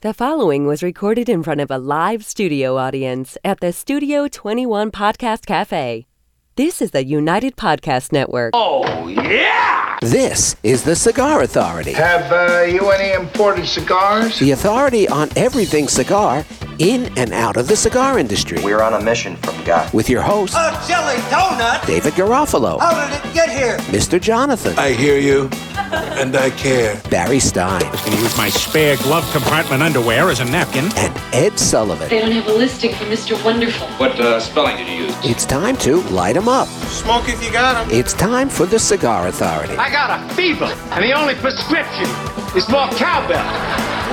The following was recorded in front of a live studio audience at the Studio 21 Podcast Cafe. This is the United Podcast Network. Oh, yeah! This is the Cigar Authority, Have uh, you any imported cigars? the authority on everything cigar in and out of the cigar industry. We're on a mission from God. With your host, A jelly donut? David Garofalo, How did it get here? Mr. Jonathan, I hear you, and I care. Barry Stein, I was going to use my spare glove compartment underwear as a napkin. and Ed Sullivan. They don't have a listing for Mr. Wonderful. What uh, spelling did you use? It's time to light 'em up. Smoke if you got 'em. It's time for the Cigar Authority. I got a fever, and the only prescription is more cowbell.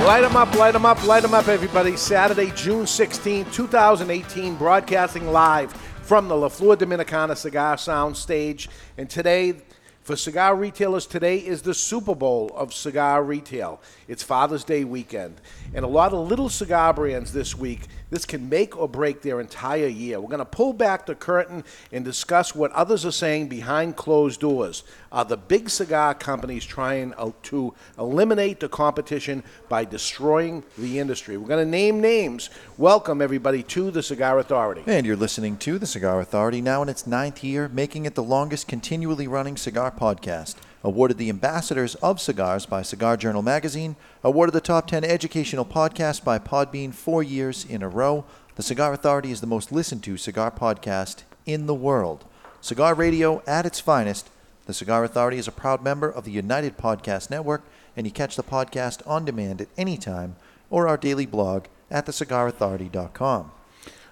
Light 'em up, light 'em up, light 'em up, everybody. Saturday, June 16, 2018, broadcasting live from the La Flor Dominicana Cigar Sound Stage. And today, for cigar retailers, today is the Super Bowl of cigar retail. It's Father's Day weekend. And a lot of little cigar brands this week, this can make or break their entire year. We're going to pull back the curtain and discuss what others are saying behind closed doors. Are the big cigar companies trying uh, to eliminate the competition by destroying the industry? We're going to name names. Welcome, everybody, to the Cigar Authority. And you're listening to the Cigar Authority now in its ninth year, making it the longest continually running cigar podcast. Awarded the Ambassadors of Cigars by Cigar Journal Magazine, awarded the top 10 educational podcast by Podbean four years in a row. The Cigar Authority is the most listened to cigar podcast in the world. Cigar radio at its finest. The Cigar Authority is a proud member of the United Podcast Network, and you catch the podcast on demand at any time or our daily blog at thecigarauthority.com.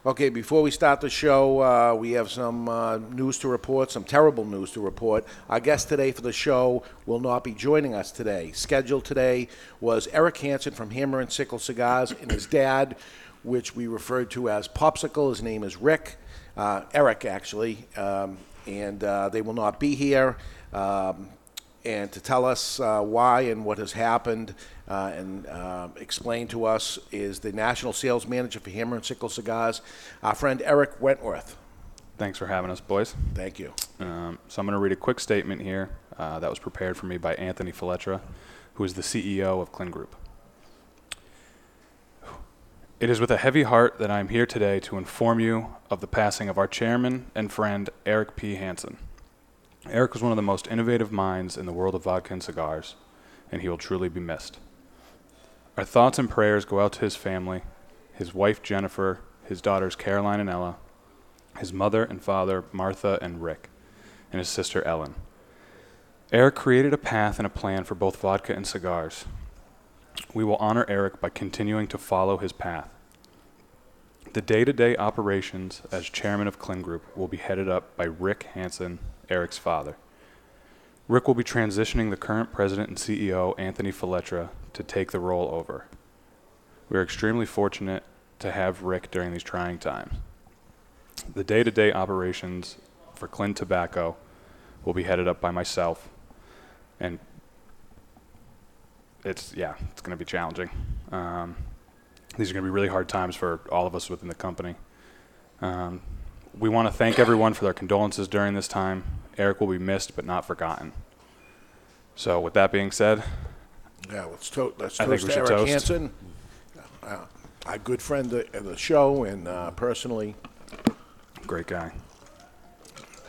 Okay, before we start the show, uh, we have some uh, news to report, some terrible news to report. Our guest today for the show will not be joining us today. Scheduled today was Eric Hanson from Hammer and Sickle Cigars and his dad, which we referred to as Popsicle. His name is Rick, uh, Eric actually, um, and uh, they will not be here. Um, and to tell us uh, why and what has happened uh, and uh, explain to us is the national sales manager for Hammer and Sickle Cigars, our friend Erik Wentworth. Thanks for having us, boys. Thank you. Um, so I'm going to read a quick statement here uh, that was prepared for me by Anthony Filetra, who is the CEO of Clin Group. It is with a heavy heart that I am here today to inform you of the passing of our chairman and friend, Eric P. Hanson. Eric was one of the most innovative minds in the world of vodka and cigars, and he will truly be missed. Our thoughts and prayers go out to his family, his wife Jennifer, his daughters Caroline and Ella, his mother and father Martha and Rick, and his sister Ellen. Eric created a path and a plan for both vodka and cigars. We will honor Eric by continuing to follow his path. The day to day operations as chairman of Clin Group will be headed up by Rick Hanson, Eric's father. Rick will be transitioning the current president and CEO, Anthony Filetra, to take the role over. We are extremely fortunate to have Rick during these trying times. The day to day operations for Clint Tobacco will be headed up by myself, and it's, yeah, it's going to be challenging. Um, these are going to be really hard times for all of us within the company. Um, we want to thank everyone for their condolences during this time. Eric will be missed but not forgotten. So, with that being said, Yeah, let's, to- let's I think toast we should Eric toast. Hanson, uh, a good friend of the show, and uh, personally, great guy.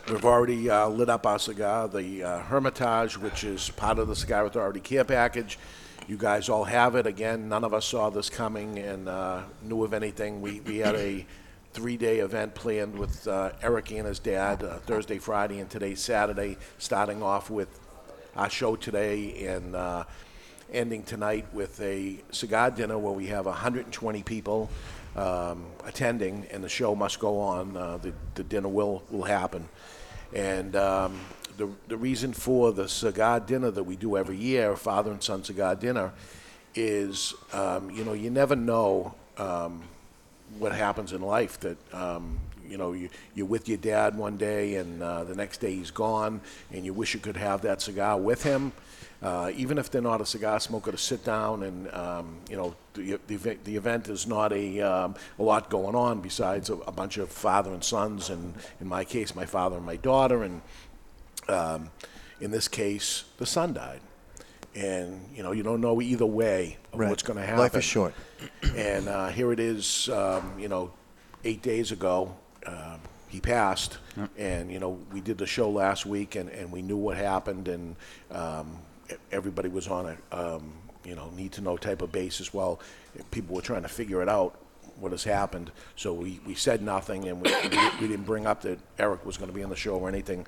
We've already uh, lit up our cigar, the uh, Hermitage, which is part of the Cigar Authority care package. You guys all have it. Again, none of us saw this coming and uh, knew of anything. We, we had a three day event planned with uh, Eric and his dad uh, Thursday, Friday, and today, Saturday, starting off with our show today and uh, ending tonight with a cigar dinner where we have 120 people um, attending, and the show must go on. Uh, the, the dinner will, will happen. And um, the, the reason for the cigar dinner that we do every year, father and son cigar dinner, is um, you know you never know um, what happens in life. That um, you know you, you're with your dad one day and uh, the next day he's gone, and you wish you could have that cigar with him. Uh, even if they're not a cigar smoker, to sit down and um, you know the, the, event- the event is not a, um, a lot going on besides a, a bunch of father and sons, and in my case, my father and my daughter, and um, in this case, the son died. And you know you don't know either way of Right. what's going to happen. Life is short. And uh, here it is, um, you know, eight days ago, um, he passed. And, you know, we did the show last week and, and we knew what happened and um, e- everybody was on a, um, you know, need to know type of basis. Well, people were trying to figure it out, what has happened. So we, we said nothing and we, we, we didn't bring up that Eric was going to be on the show or anything.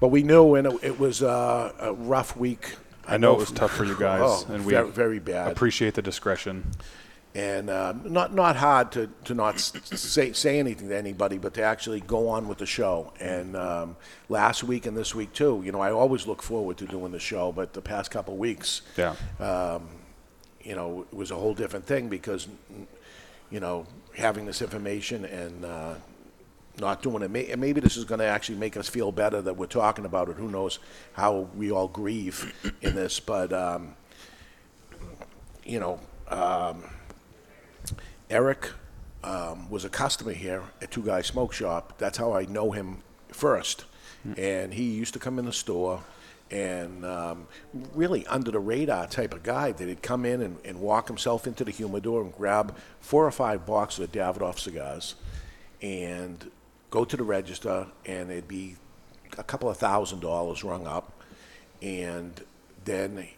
But we knew, and it, it was uh, a rough week. I know it was tough for you guys, Oh, and we very, very bad. appreciate the discretion. and uh, not not hard to, to not say say anything to anybody, but to actually go on with the show. And um, last week and this week too, you know, I always look forward to doing the show, but the past couple of weeks, Yeah. um, you know, it was a whole different thing because, you know, having this information and uh, not doing it. May, and maybe this is going to actually make us feel better that we're talking about it. Who knows how we all grieve in this, but um, you know, um, Eric um, was a customer here at Two Guys Smoke Shop. That's how I know him first. And he used to come in the store and um, really under the radar type of guy that he'd come in and, and walk himself into the humidor and grab four or five boxes of Davidoff cigars and go to the register and it'd be a couple of thousand dollars rung up. And then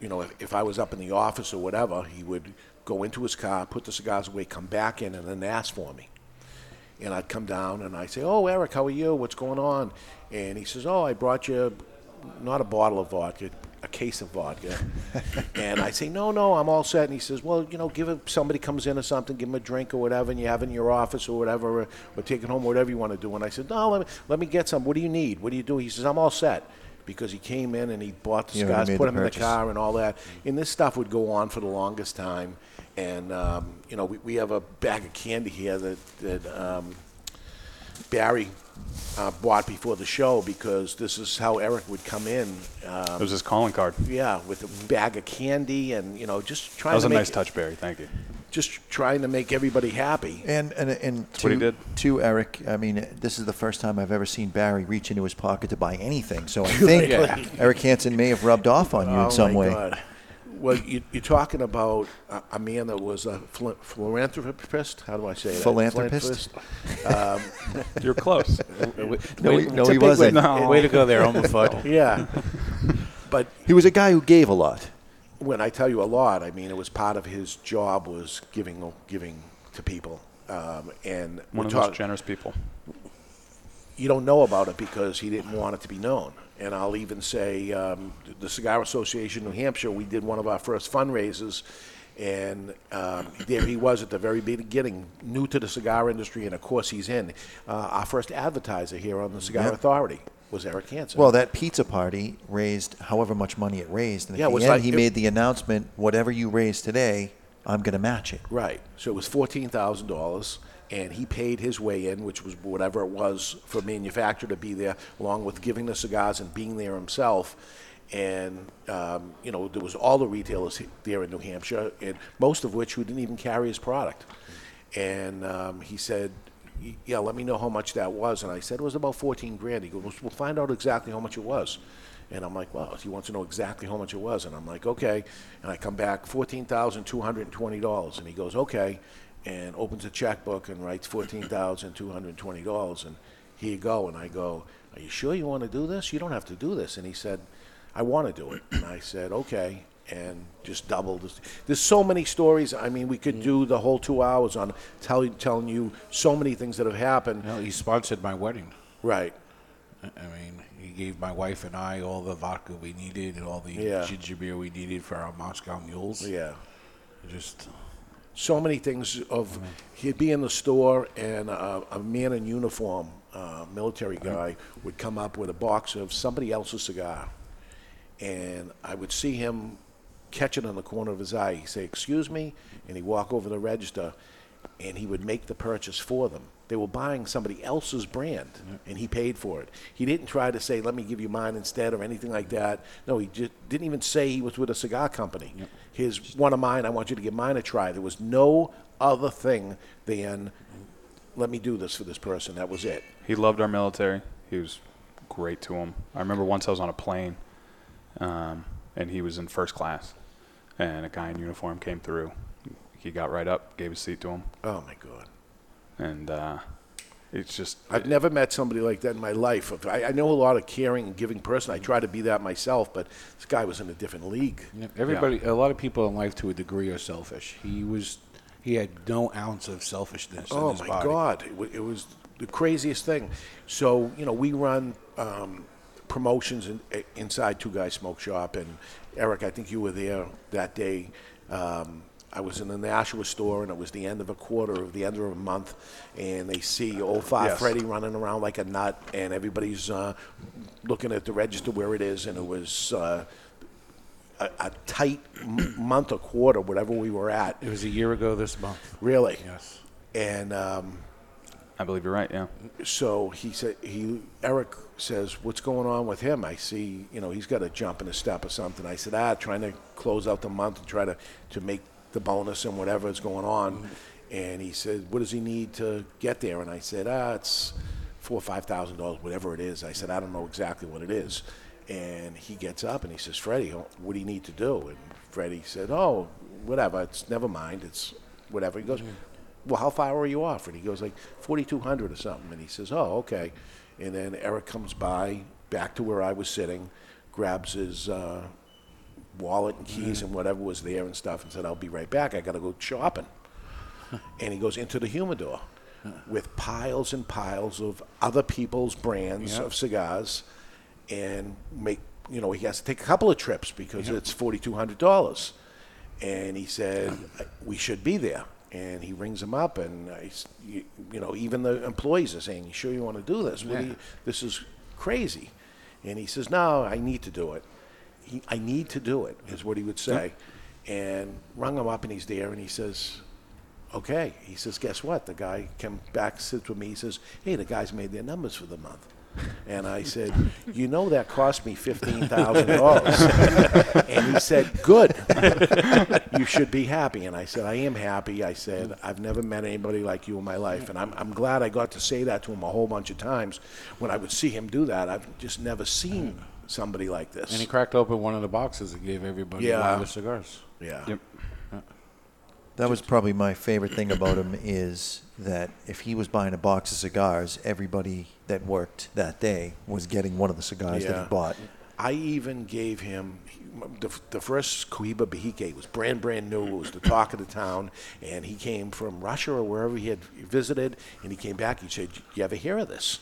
you know, if, if I was up in the office or whatever, he would go into his car, put the cigars away, come back in, and then ask for me. And I'd come down and I'd say, Oh, Eric, how are you? What's going on? And he says, Oh, I brought you not a bottle of vodka, a case of vodka. and I say, No, no, I'm all set. And he says, Well, you know, give it, somebody comes in or something, give him a drink or whatever, and you have it in your office or whatever, or, or take it home, whatever you want to do. And I said, No, let me, let me get some. What do you need? What do you do? He says, I'm all set. Because he came in and he bought the You already cigars, made put the them in the purchase. car and all that. And this stuff would go on for the longest time. And, um, you know, we, we have a bag of candy here that, that um, Barry uh, bought before the show because this is how Eric would come in. Um, It was his calling card. yeah, with a bag of candy and, you know, just trying That was to a make nice touch, Barry. Thank you. just trying to make everybody happy. And and and what he to, did. to Eric, I mean, this is the first time I've ever seen Barry reach into his pocket to buy anything. So I think Eric Hanson may have rubbed off on you oh in some my way. God. Well, you, you're talking about a, a man that was a phil- philanthropist. How do I say that? Philanthropist? Philanthropist. Um, You're close. No, he, no, It's a he wasn't. way- No. Way to go there, Omafoot. yeah, but He was a guy who gave a lot. when I tell you a lot, I mean it was part of his job was giving giving to people, um, and One we're of the talk- most generous people. you don't know about it because he didn't want it to be known. And I'll even say um, the Cigar Association of New Hampshire, we did one of our first fundraisers, and um, there he was at the very beginning, new to the cigar industry, and of course he's in. Uh, our first advertiser here on the Cigar Yep. Authority was Eric Hansen. Well, that pizza party raised however much money it raised, and at Yeah, it the was end like- he it- made the announcement: whatever you raise today, I'm going to match it. Right. So it was fourteen thousand dollars, and he paid his way in, which was whatever it was for a manufacturer to be there, along with giving the cigars and being there himself. And um, you know, there was all the retailers he- there in New Hampshire, and most of which who didn't even carry his product. And um, he said, "Y- "Yeah, let me know how much that was." And I said, "It was about fourteen grand." He goes, "We'll find out exactly how much it was." And I'm like, well, he wants to know exactly how much it was. And I'm like, okay. And I come back, $14,220. And he goes, okay. And opens a checkbook and writes $14,220. And here you go. And I go, are you sure you want to do this? You don't have to do this. And he said, I want to do it. And I said, okay. And just doubled. this- There's so many stories. I mean, we could do the whole two hours on tell, telling you so many things that have happened. No, he sponsored my wedding. Right. I I mean, he gave my wife and I all the vodka we needed and all the Yeah. ginger beer we needed for our Moscow mules. Yeah. Just so many things of he'd be in the store and a, a man in uniform uh, military guy would come up with a box of somebody else's cigar. And i would see him catch it on the corner of his eye. He'd say excuse me and he'd walk over to the register and he would make the purchase for them. They were buying somebody else's brand and he paid for it. He didn't try to say let me give you mine instead or anything like that. No he just didn't even say he was with a cigar company his one of mine i want you to give mine a try there was no other thing than let me do this for this person that was it He loved our military. He was great to him. I remember once I was on a plane, um, and he was in first class, and a guy in uniform came through, he got right up, gave his seat to him, Oh my God. and uh, it's just I've never met somebody like that in my life. I, I know a lot of caring and giving person. I try to be that myself, but this guy was in a different league. Yeah, Everybody, a lot of people in life to a degree are selfish. He was, he had no ounce of selfishness in Oh his my body. God! It, wa- it was the craziest thing. So you know, we run um, promotions in, inside Two Guys Smoke Shop, and Eric, I think you were there that day. Um, I was in the Nashua store, and it was the end of a quarter, or the end of a month, and they see old Fat Yes. Freddy running around like a nut, and everybody's uh, looking at the register where it is, and it was. Uh, a, a tight m- month or quarter, whatever we were at. It was a year ago this month. Really? Yes. And um, I believe you're right. Yeah. so he said he Eric says what's going on with him I see you know he's got a jump in a step or something I said ah trying to close out the month and try to to make the bonus and whatever is going on. And he said what does he need to get there? And I said ah it's four or five thousand dollars whatever it is. I said I don't know exactly what it is. And he gets up and he says Freddie what do you need to do? And Freddie said oh whatever it's never mind it's whatever. He goes well, how far are you off? And he goes like 4,200 or something. And he says, oh, okay. And then Eric comes by, back to where I was sitting, grabs his uh, wallet and keys mm-hmm. and whatever was there and stuff, and said, I'll be right back. I got to go shopping. and he goes into the humidor with piles and piles of other people's brands of cigars and make, you know, he has to take a couple of trips because it's $4,200 and he said we should be there. And he rings him up and I s you, you know even the employees are saying you sure you want to do this? What do Yeah. you, this is crazy. And he says no i need to do it he, i need to do it is what he would say and rung him up and he's there and he says okay he says guess what the guy came back sits with me he says hey the guys made their numbers for the month and I said, "You know that cost me fifteen thousand dollars." and he said, "Good. you should be happy." And I said, "I am happy." I said, "I've never met anybody like you in my life, and I'm I'm glad I got to say that to him a whole bunch of times. When I would see him do that, I've just never seen somebody like this." And he cracked open one of the boxes and gave everybody Yeah. one of the cigars. yeah. Yep. That was probably my favorite thing about him is that if he was buying a box of cigars, everybody that worked that day was getting one of the cigars that Yeah. he bought. I even gave him the, the first Cohiba Behike was brand brand new. It was the talk of the town, and he came from Russia or wherever he had visited, and he came back. He said, "You ever hear of this?"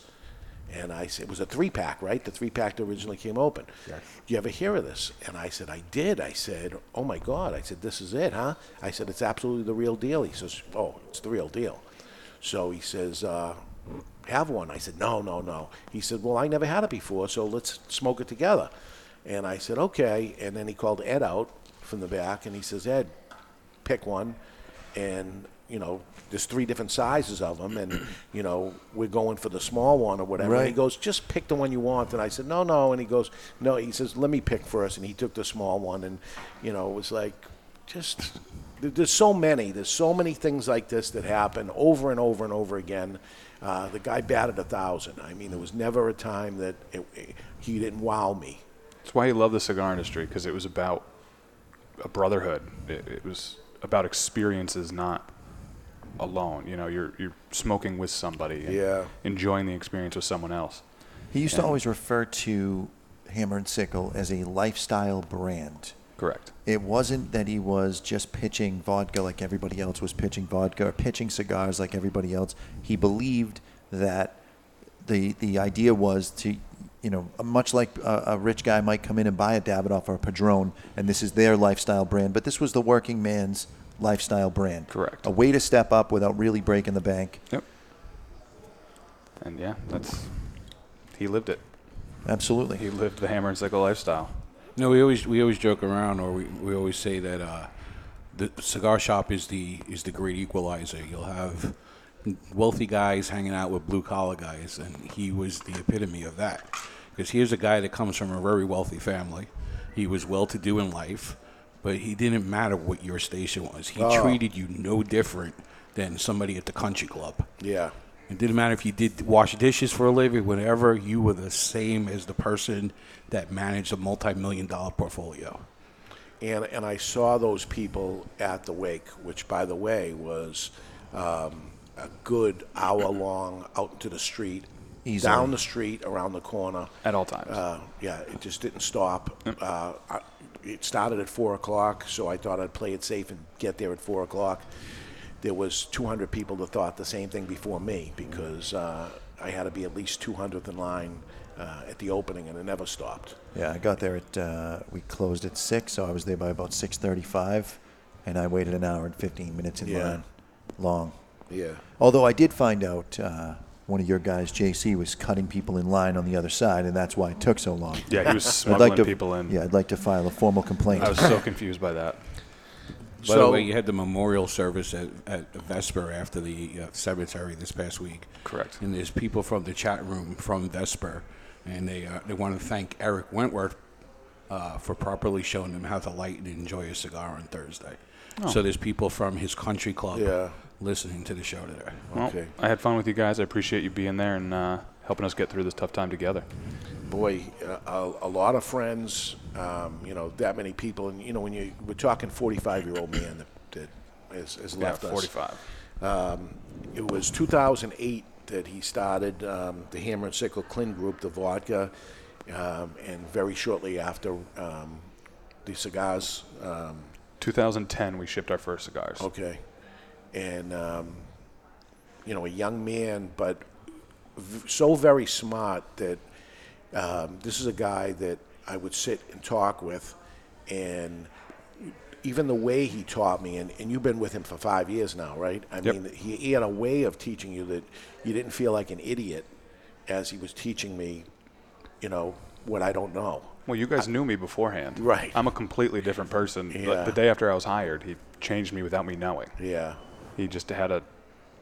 And I said, "It was a three pack, right? The three pack that originally came open." Yes. Do You ever hear of this? And I said, "I did." I said, "Oh my God!" I said, "This is it, huh?" I said, "It's absolutely the real deal." He says, "Oh, it's the real deal." So he says, uh, have one. I said, no, no, no. He said, well, I never had it before, so let's smoke it together. And I said, okay. And then he called Ed out from the back, and he says, Ed, pick one. And, you know, there's three different sizes of them, and, you know, we're going for the small one or whatever. And he goes, just pick the one you want. And I said, no, no. And he goes, no. He says, let me pick first. And he took the small one, and, you know, it was like, just there's so many there's so many things like this that happen over and over and over again uh, the guy batted a thousand i mean there was never a time that it, it- he didn't wow me That's why he loved the cigar industry because it was about a brotherhood. It, it was about experiences, not alone. You know, you're you're smoking with somebody, and Yeah. enjoying the experience with someone else. He used to always refer to Hammer and Sickle as a lifestyle brand. Correct. It wasn't that he was just pitching vodka like everybody else was pitching vodka or pitching cigars like everybody else. He believed that the the idea was to, you know, much like a, a rich guy might come in and buy a Davidoff or a Padron, and this is their lifestyle brand, but this was the working man's lifestyle brand. Correct. A way to step up without really breaking the bank. Yep. And yeah, that's he lived it. Absolutely. He lived the hammer and sickle lifestyle. No, we always we always joke around, or we, we always say that uh, the cigar shop is the is the great equalizer. You'll have wealthy guys hanging out with blue collar guys, and he was the epitome of that. Because here's a guy that comes from a very wealthy family. He was well to do in life, but he didn't matter what your station was. He Oh. treated you no different than somebody at the country club. yeah It didn't matter if you did wash dishes for a living, whatever, you were the same as the person that managed a multi million dollar portfolio. and and I saw those people at the wake, which by the way was um, a good hour long out into the street, Easily. down the street, around the corner. At all times. Uh, yeah, it just didn't stop. Uh, I, it started at four o'clock, so I thought I'd play it safe and get there at four o'clock. There was 200 people that thought the same thing before me because uh, I had to be at least 200th in line uh, at the opening, and it never stopped. Yeah, I got there at uh, we closed at six, so I was there by about six thirty-five, and I waited an hour and fifteen minutes in Yeah. line, long. Yeah. Although I did find out uh, one of your guys, JC, was cutting people in line on the other side, and that's why it took so long. Yeah, he was I'd like smuggling to- people in. Yeah, I'd like to file a formal complaint. I was so confused by that. By the way, you had the memorial service at, at Vesper after the uh, cemetery this past week. Correct. And there's people from the chat room from Vesper, and they uh, they want to thank Erik Wentworth uh, for properly showing them how to light and enjoy a cigar on Thursday. Oh. So there's people from his country club Yeah. Listening to the show today. Well, Okay. I had fun with you guys. I appreciate you being there and uh, helping us get through this tough time together. boy, uh, a, a lot of friends, um, you know, that many people, and you know, when you we're talking 45 year old man that, that has, has Yeah, left us. 45. Um, it was 2008 that he started um, the Hammer and Sickle Clean Group, the vodka, um, and very shortly after um, the cigars. Um, 2010, we shipped our first cigars. Okay. And, um, you know, a young man, but v- so very smart that um, this is a guy that I would sit and talk with. And even the way he taught me, and, and you've been with him for five years now, right? I Yep. mean, he, he had a way of teaching you that you didn't feel like an idiot as he was teaching me, you know, what I don't know. Well, you guys knew me beforehand. Right. I'm a completely different person. Yeah. But the day after I was hired, he changed me without me knowing. Yeah. He just had a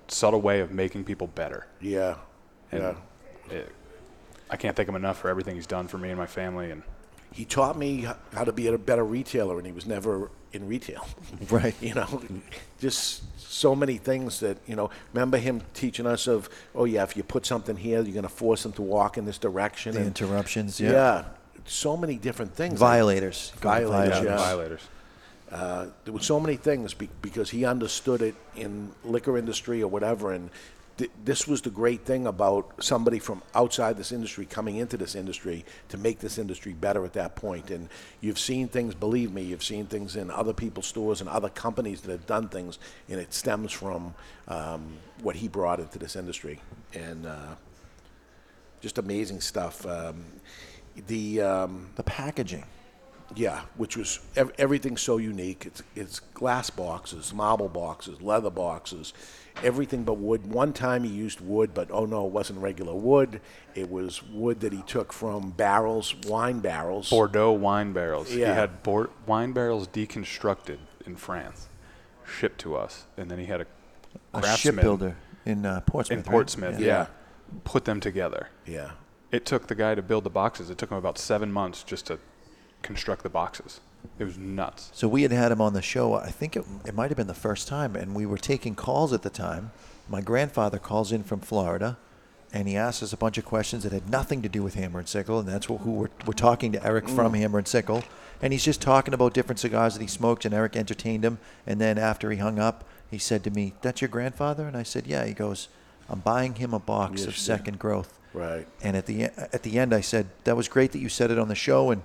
subtle way of making people better. Yeah. And yeah. it, I can't thank him enough for everything he's done for me and my family. And he taught me how to be a better retailer, and he was never in retail. Right. You know, just so many things that you know. Remember him teaching us of, oh yeah, if you put something here, you're going to force them to walk in this direction. The and- interruptions, yeah. Yeah. So many different things. Violators. Violators. Yeah, yeah. violators. Uh, there were so many things be- because he understood it in liquor industry or whatever, and th- this was the great thing about somebody from outside this industry coming into this industry to make this industry better at that point. And you've seen things, believe me, you've seen things in other people's stores and other companies that have done things, and it stems from um, what he brought into this industry, and uh, just amazing stuff. Um, the um, The packaging. Yeah, which was ev- everything's so unique. It's it's glass boxes, marble boxes, leather boxes, everything but wood. One time he used wood, but oh no, it wasn't regular wood. It was wood that he took from barrels, wine barrels. Bordeaux wine barrels. He Yeah. had bor- wine barrels deconstructed in France, shipped to us, and then he had a, A craftsman shipbuilder in uh, Portsmouth. in right? Portsmouth. Yeah. Yeah. put them together. Yeah. It took the guy to build the boxes. It took him about seven months just to construct the boxes. It was nuts. So we had had him on the show. I think it, it might have been the first time, and we were taking calls at the time. My grandfather calls in from Florida, and he asks us a bunch of questions that had nothing to do with Hammer and Sickle, and that's wh- who we're, we're talking to Eric from mm. Hammer and Sickle, and he's just talking about different cigars that he smoked, and Eric entertained him. And then after he hung up, he said to me, "That's your grandfather?" And I said, "Yeah." He goes, "I'm buying him a box Yes, of yeah. Second Growth." Right. And at the e- at the end, I said, "That was great that you said it on the show, and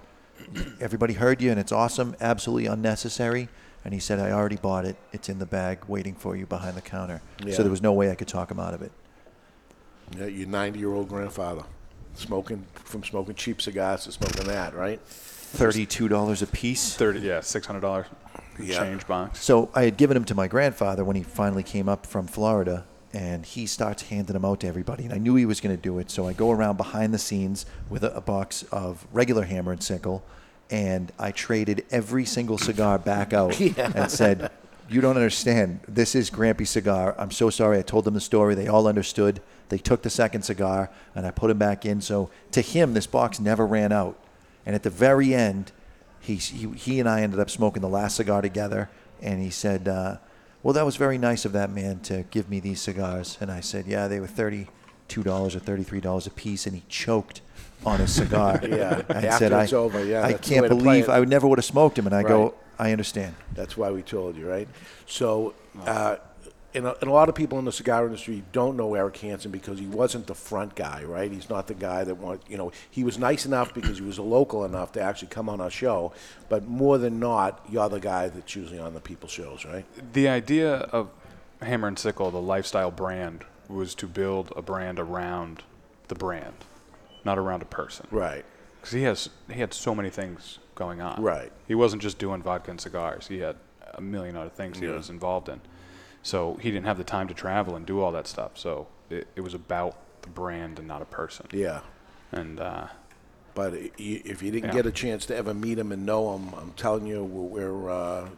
everybody heard you, and it's awesome. Absolutely unnecessary." And he said, "I already bought it. It's in the bag, waiting for you behind the counter." Yeah. So there was no way I could talk him out of it. Yeah, your 90 year old grandfather, smoking from smoking cheap cigars to smoking that, right? Thirty-two dollars a piece. Thirty, yeah, six hundred dollars Yeah. change box. So I had given him to my grandfather when he finally came up from Florida, and he starts handing them out to everybody. And I knew he was going to do it, so I go around behind the scenes with a, a box of regular hammer and sickle, and I traded every single cigar back out and said, "You don't understand. This is Grampy cigar. I'm so sorry. I told them the story. They all understood. They took the second cigar, and I put him back in. So to him, this box never ran out. And at the very end, he, he, he and I ended up smoking the last cigar together, and he said, uh, "Well, that was very nice of that man to give me these cigars." And I said, "Yeah, they were thirty-two dollars or thirty-three dollars a piece," and he choked on his cigar. Yeah, I after said, it's "I, over, yeah, I that's the can't to play believe it." I would never would have smoked him." And I go, Right. I understand. That's why we told you, right? So, uh, and, a, and a lot of people in the cigar industry don't know Eric Hanson because he wasn't the front guy, right? He's not the guy that want, you know, he was nice enough because he was a local enough to actually come on our show, but more than not, you're the guy that's usually on the people shows, right? The idea of Hammer and Sickle, the lifestyle brand, was to build a brand around the brand, not around a person. Right. Because he has he had so many things going on. Right. He wasn't just doing vodka and cigars. He had a million other things he was involved in. So he didn't have the time to travel and do all that stuff. So it, it was about the brand and not a person. Yeah. And uh, But if you didn't Yeah. get a chance to ever meet him and know him, I'm telling you, we're we're uh,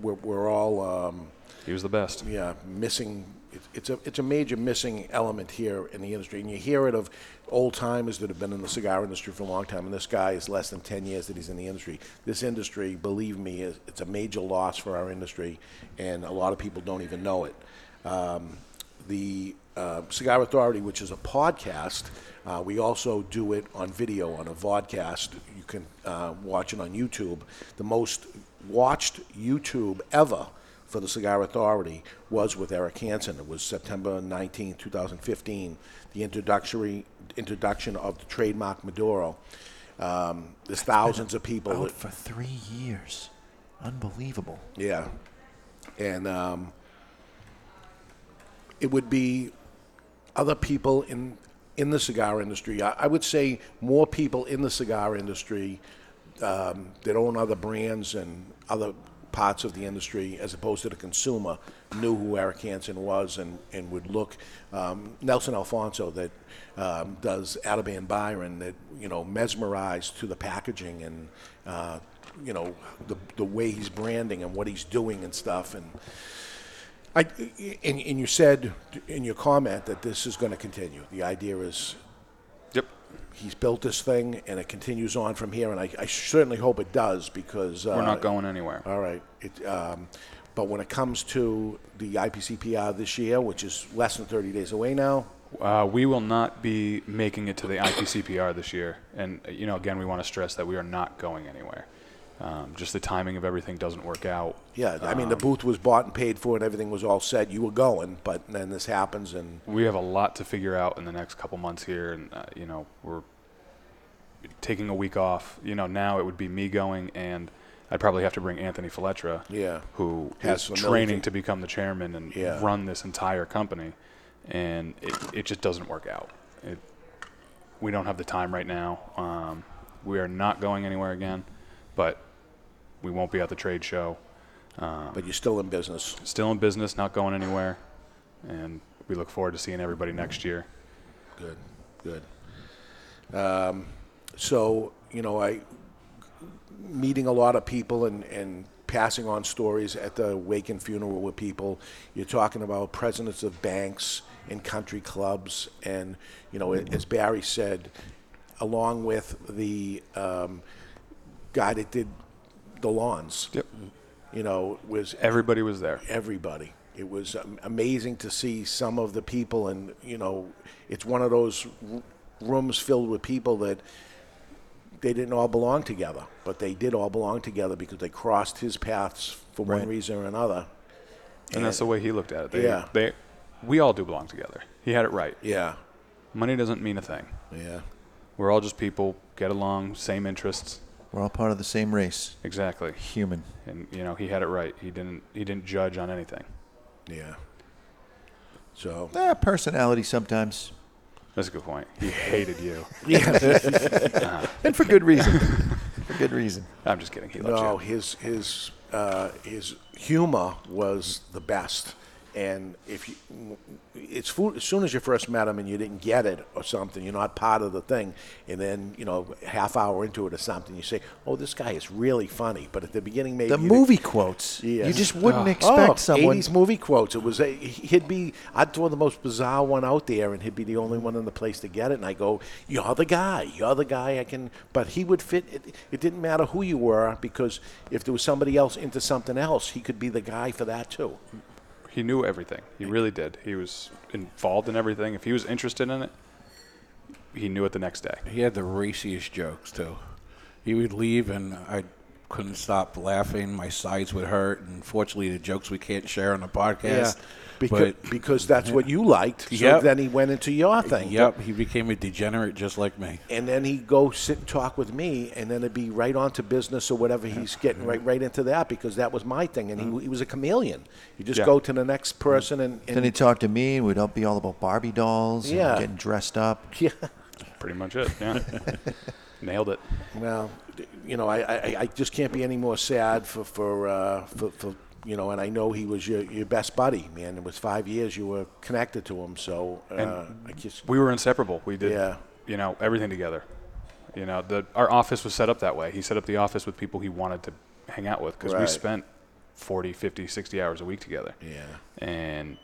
we're, we're all um, he was the best. yeah missing. It's, a it's a major missing element here in the industry, and you hear it of old timers that have been in the cigar industry for a long time. And this guy is less than ten years that he's in the industry. This industry, believe me, is it's a major loss for our industry, and a lot of people don't even know it. Um, the uh, Cigar Authority, which is a podcast. Uh, we also do it on video on a vodcast. You can uh, watch it on YouTube. The most watched YouTube ever for the Cigar Authority was with Eric Hanson. It was September 19, 2015, the introductory introduction of the trademark Maduro. Um, there's thousands of people. Out that- for three years. Unbelievable. yeah. And um, it would be other people in in the cigar industry. I, I would say more people in the cigar industry um, that own other brands and other parts of the industry, as opposed to the consumer, knew who Eric Hanson was and, and would look. Um, Nelson Alfonso that um, does Ataban Byron that you know mesmerized to the packaging and uh, you know the the way he's branding and what he's doing and stuff and. I, and, and you said in your comment that this is going to continue. The idea is. He's built this thing and it continues on from here, and I, I certainly hope it does because uh, We're not going anywhere. All right. It, um, but when it comes to the IPCPR this year, which is less than 30 days away now, Uh, we will not be making it to the IPCPR this year. And, uh, you know, again, we want to stress that we are not going anywhere. Um, just the timing of everything doesn't work out. yeah, I mean, the Um, booth was bought and paid for and everything was all set. You were going, but then this happens and we have a lot to figure out in the next couple months here, and uh, you know we're taking a week off. You know now it would be me going, and I'd probably have to bring Anthony Fletcher, Yeah. who Has is some training military- to become the chairman and Yeah. run this entire company, and it, it just doesn't work out. It, we don't have the time right now. Um, we are not going anywhere again, but we won't be at the trade show. Um, but you're still in business. still in business, not going anywhere, and we look forward to seeing everybody next year. Good, good. Um, so you know, I meeting a lot of people and, and passing on stories at the wake and funeral with people. You're talking about presidents of banks and country clubs, and you know, as Barry said, along with the um, guy that did the lawns. Yep. You know, was Everybody was there. everybody. It was um, amazing to see some of the people, and you know, it's one of those r- rooms filled with people that they didn't all belong together, but they did all belong together because they crossed his paths for one reason or another. And that's the way he looked at it. They, Yeah. They, we all do belong together. He had it right. Yeah, Money doesn't mean a thing. yeah, We're all just people, get along, same interests. We're all part of the same race. Exactly. Human. And you know, he had it right. He didn't he didn't judge on anything. yeah. So Eh, personality sometimes. That's a good point. He hated you. yeah. And for good reason. for good reason. I'm just kidding. He loves no, you. his his uh, his humor was the best. And if you, it's fool, as soon as you first met him and you didn't get it or something, you're not part of the thing. And then you know, half hour into it or something, you say, "Oh, this guy is really funny." But at the beginning, maybe The you didn't- movie quotes. Yeah. You just wouldn't Oh, expect someone. 80s movie quotes. It was a, he'd be I'd throw the most bizarre one out there, and he'd be the only one in the place to get it. And I go, "You're the guy. You're the guy. I can." But he would fit. It, it didn't matter who you were because if there was somebody else into something else, he could be the guy for that too. He knew everything. He really did. He was involved in everything. If he was interested in it, he knew it the next day. He had the raciest jokes too. He would leave, and I'd couldn't stop laughing. My sides would hurt, and fortunately, the jokes we can't share on the podcast. Yeah, because, but because that's what you liked. So Yep. then he went into your thing. Yep, he became a degenerate just like me. And then he'd go sit and talk with me, and then it'd be right on to business or whatever. He's getting right right into that because that was my thing, and he, mm-hmm. he was a chameleon. You just Yeah. go to the next person, and, and Then he'd talk to me, and we'd all be all about Barbie dolls, and Yeah. getting dressed up. Yeah. Pretty much it. Yeah. Nailed it. Well, you know, I, I, I just can't be any more sad for for, uh, for for you know, and I know he was your, your best buddy, man. It was five years you were connected to him, so uh, I just we were inseparable. We did, Yeah. you know, everything together. You know, the, our office was set up that way. He set up the office with people he wanted to hang out with because we spent 40, 50, 60 hours a week together. Yeah. And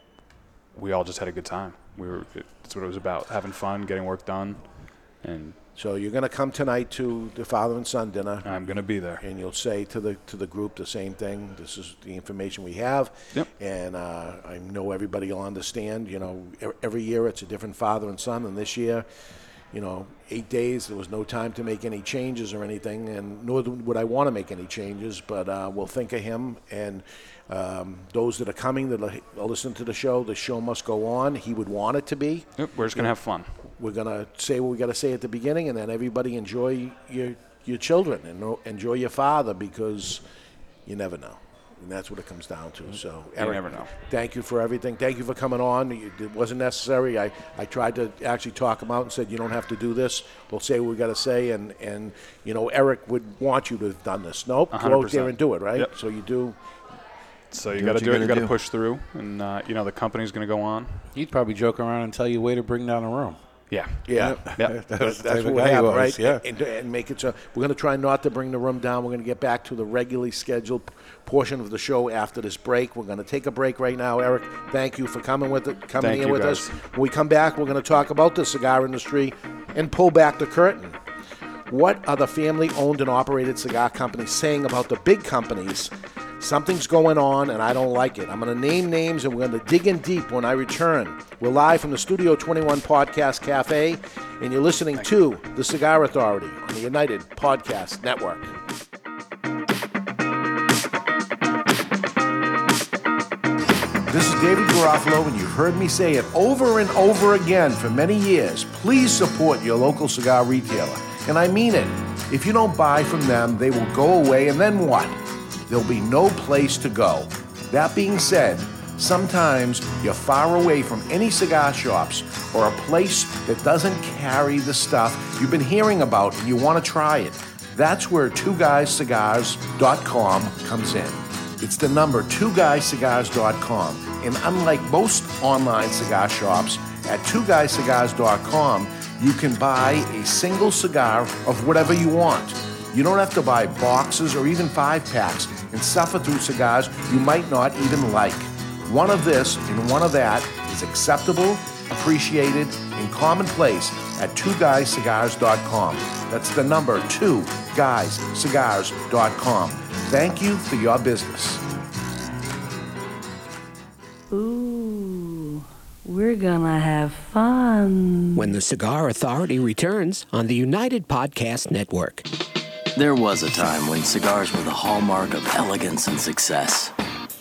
we all just had a good time. We were, that's what it was about, having fun, getting work done. And So you're going to come tonight to the father and son dinner. I'm going to be there. And you'll say to the to the group the same thing. This is the information we have. Yep. And uh, I know everybody will understand. You know, e- every year it's a different father and son, and this year, you know, eight days there was no time to make any changes or anything, and nor would I want to make any changes. But uh, we'll think of him and. Um, those that are coming that listen to the show, the show must go on. He would want it to be. Yep, we're just going to have fun. We're gonna say what we got to say at the beginning, and then everybody enjoy your your children and enjoy your father because you never know, and that's what it comes down to. So, You never know. Thank you for everything. Thank you for coming on. It wasn't necessary. I, I tried to actually talk him out and said you don't have to do this. We'll say what we got to say, and and you know Eric would want you to have done this. Nope, A go out there and do it. Right. Yep. So you do. So you Do got to do it. You gotta got to push through, and uh, you know the company's going to go on. He'd probably joke around and tell you way to bring down the room. Yeah. Yeah, Yep. That's, That's that's what happened, was, right? yeah. And, and make it so we're going to try not to bring the room down. We're going to get back to the regularly scheduled portion of the show after this break. We're going to take a break right now, Eric. Thank you for coming with it, coming Thank here you, with guys. us. When we come back, we're going to talk about the cigar industry and pull back the curtain. What are the family-owned and operated cigar companies saying about the big companies? Something's going on, and I don't like it. I'm going to name names, and we're going to dig in deep when I return. We're live from the Studio 21 Podcast Cafe, and you're listening to The Cigar Authority on the United Podcast Network. This is David Garofalo, and you've heard me say it over and over again for many years. Please support your local cigar retailer. And I mean it. If you don't buy from them, they will go away, and then what? There'll be no place to go. That being said, sometimes you're far away from any cigar shops or a place that doesn't carry the stuff you've been hearing about and you want to try it. That's where twoguyscigars.com comes in. It's the number twoguyscigars.com. And unlike most online cigar shops, at twoguyscigars.com, you can buy a single cigar of whatever you want. You don't have to buy boxes or even five packs and suffer through cigars you might not even like. One of this and one of that is acceptable, appreciated, and commonplace at twoguyscigars.com. That's the number two guyscigars.com. Thank you for your business. Ooh, we're gonna have fun. When the Cigar Authority returns on the United Podcast Network. There was a time when cigars were the hallmark of elegance and success.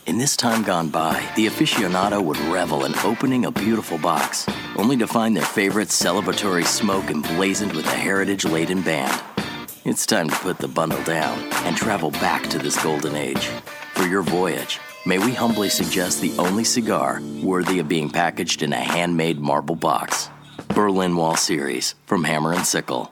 In this time gone by, the aficionado would revel in opening a beautiful box, only to find their favorite celebratory smoke emblazoned with a heritage laden band. It's time to put the bundle down and travel back to this golden age. For your voyage, may we humbly suggest the only cigar worthy of being packaged in a handmade marble box Berlin Wall Series from Hammer and Sickle.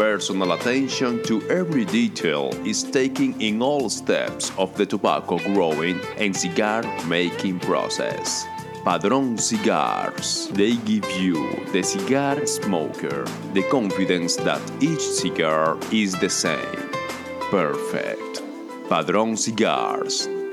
personal attention to every detail is taken in all steps of the tobacco growing and cigar making process. Padron Cigars. They give you, the cigar smoker, the confidence that each cigar is the same. Perfect. Padron Cigars.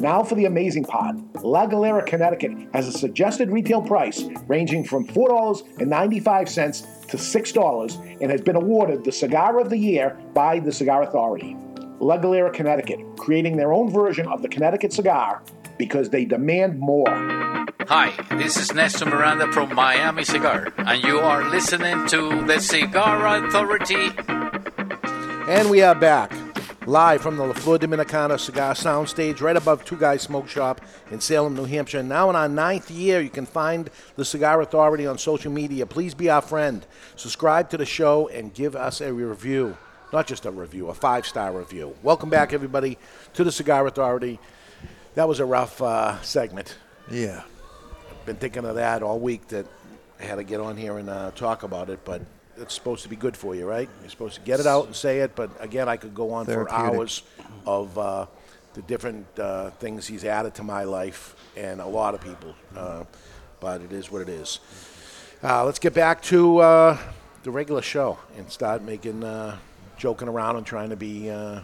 Now for the amazing part. La Galera, Connecticut has a suggested retail price ranging from $4.95 to $6 and has been awarded the Cigar of the Year by the Cigar Authority. La Galera, Connecticut, creating their own version of the Connecticut cigar because they demand more. Hi, this is Nestor Miranda from Miami Cigar, and you are listening to the Cigar Authority. And we are back. Live from the La Flor Dominicana Cigar Soundstage, right above Two Guys Smoke Shop in Salem, New Hampshire. Now in our ninth year, you can find the Cigar Authority on social media. Please be our friend. Subscribe to the show and give us a review. Not just a review, a five star review. Welcome back, everybody, to the Cigar Authority. That was a rough uh, segment. Yeah. I've Been thinking of that all week that I had to get on here and uh, talk about it, but it's supposed to be good for you, right? You're supposed to get it out and say it, but again, I could go on for Therapeutic. hours of uh, the different uh, things he's added to my life and a lot of people. Uh, but it is what it is. Uh, let's get back to uh, the regular show and start making, uh, joking around and trying to be uh,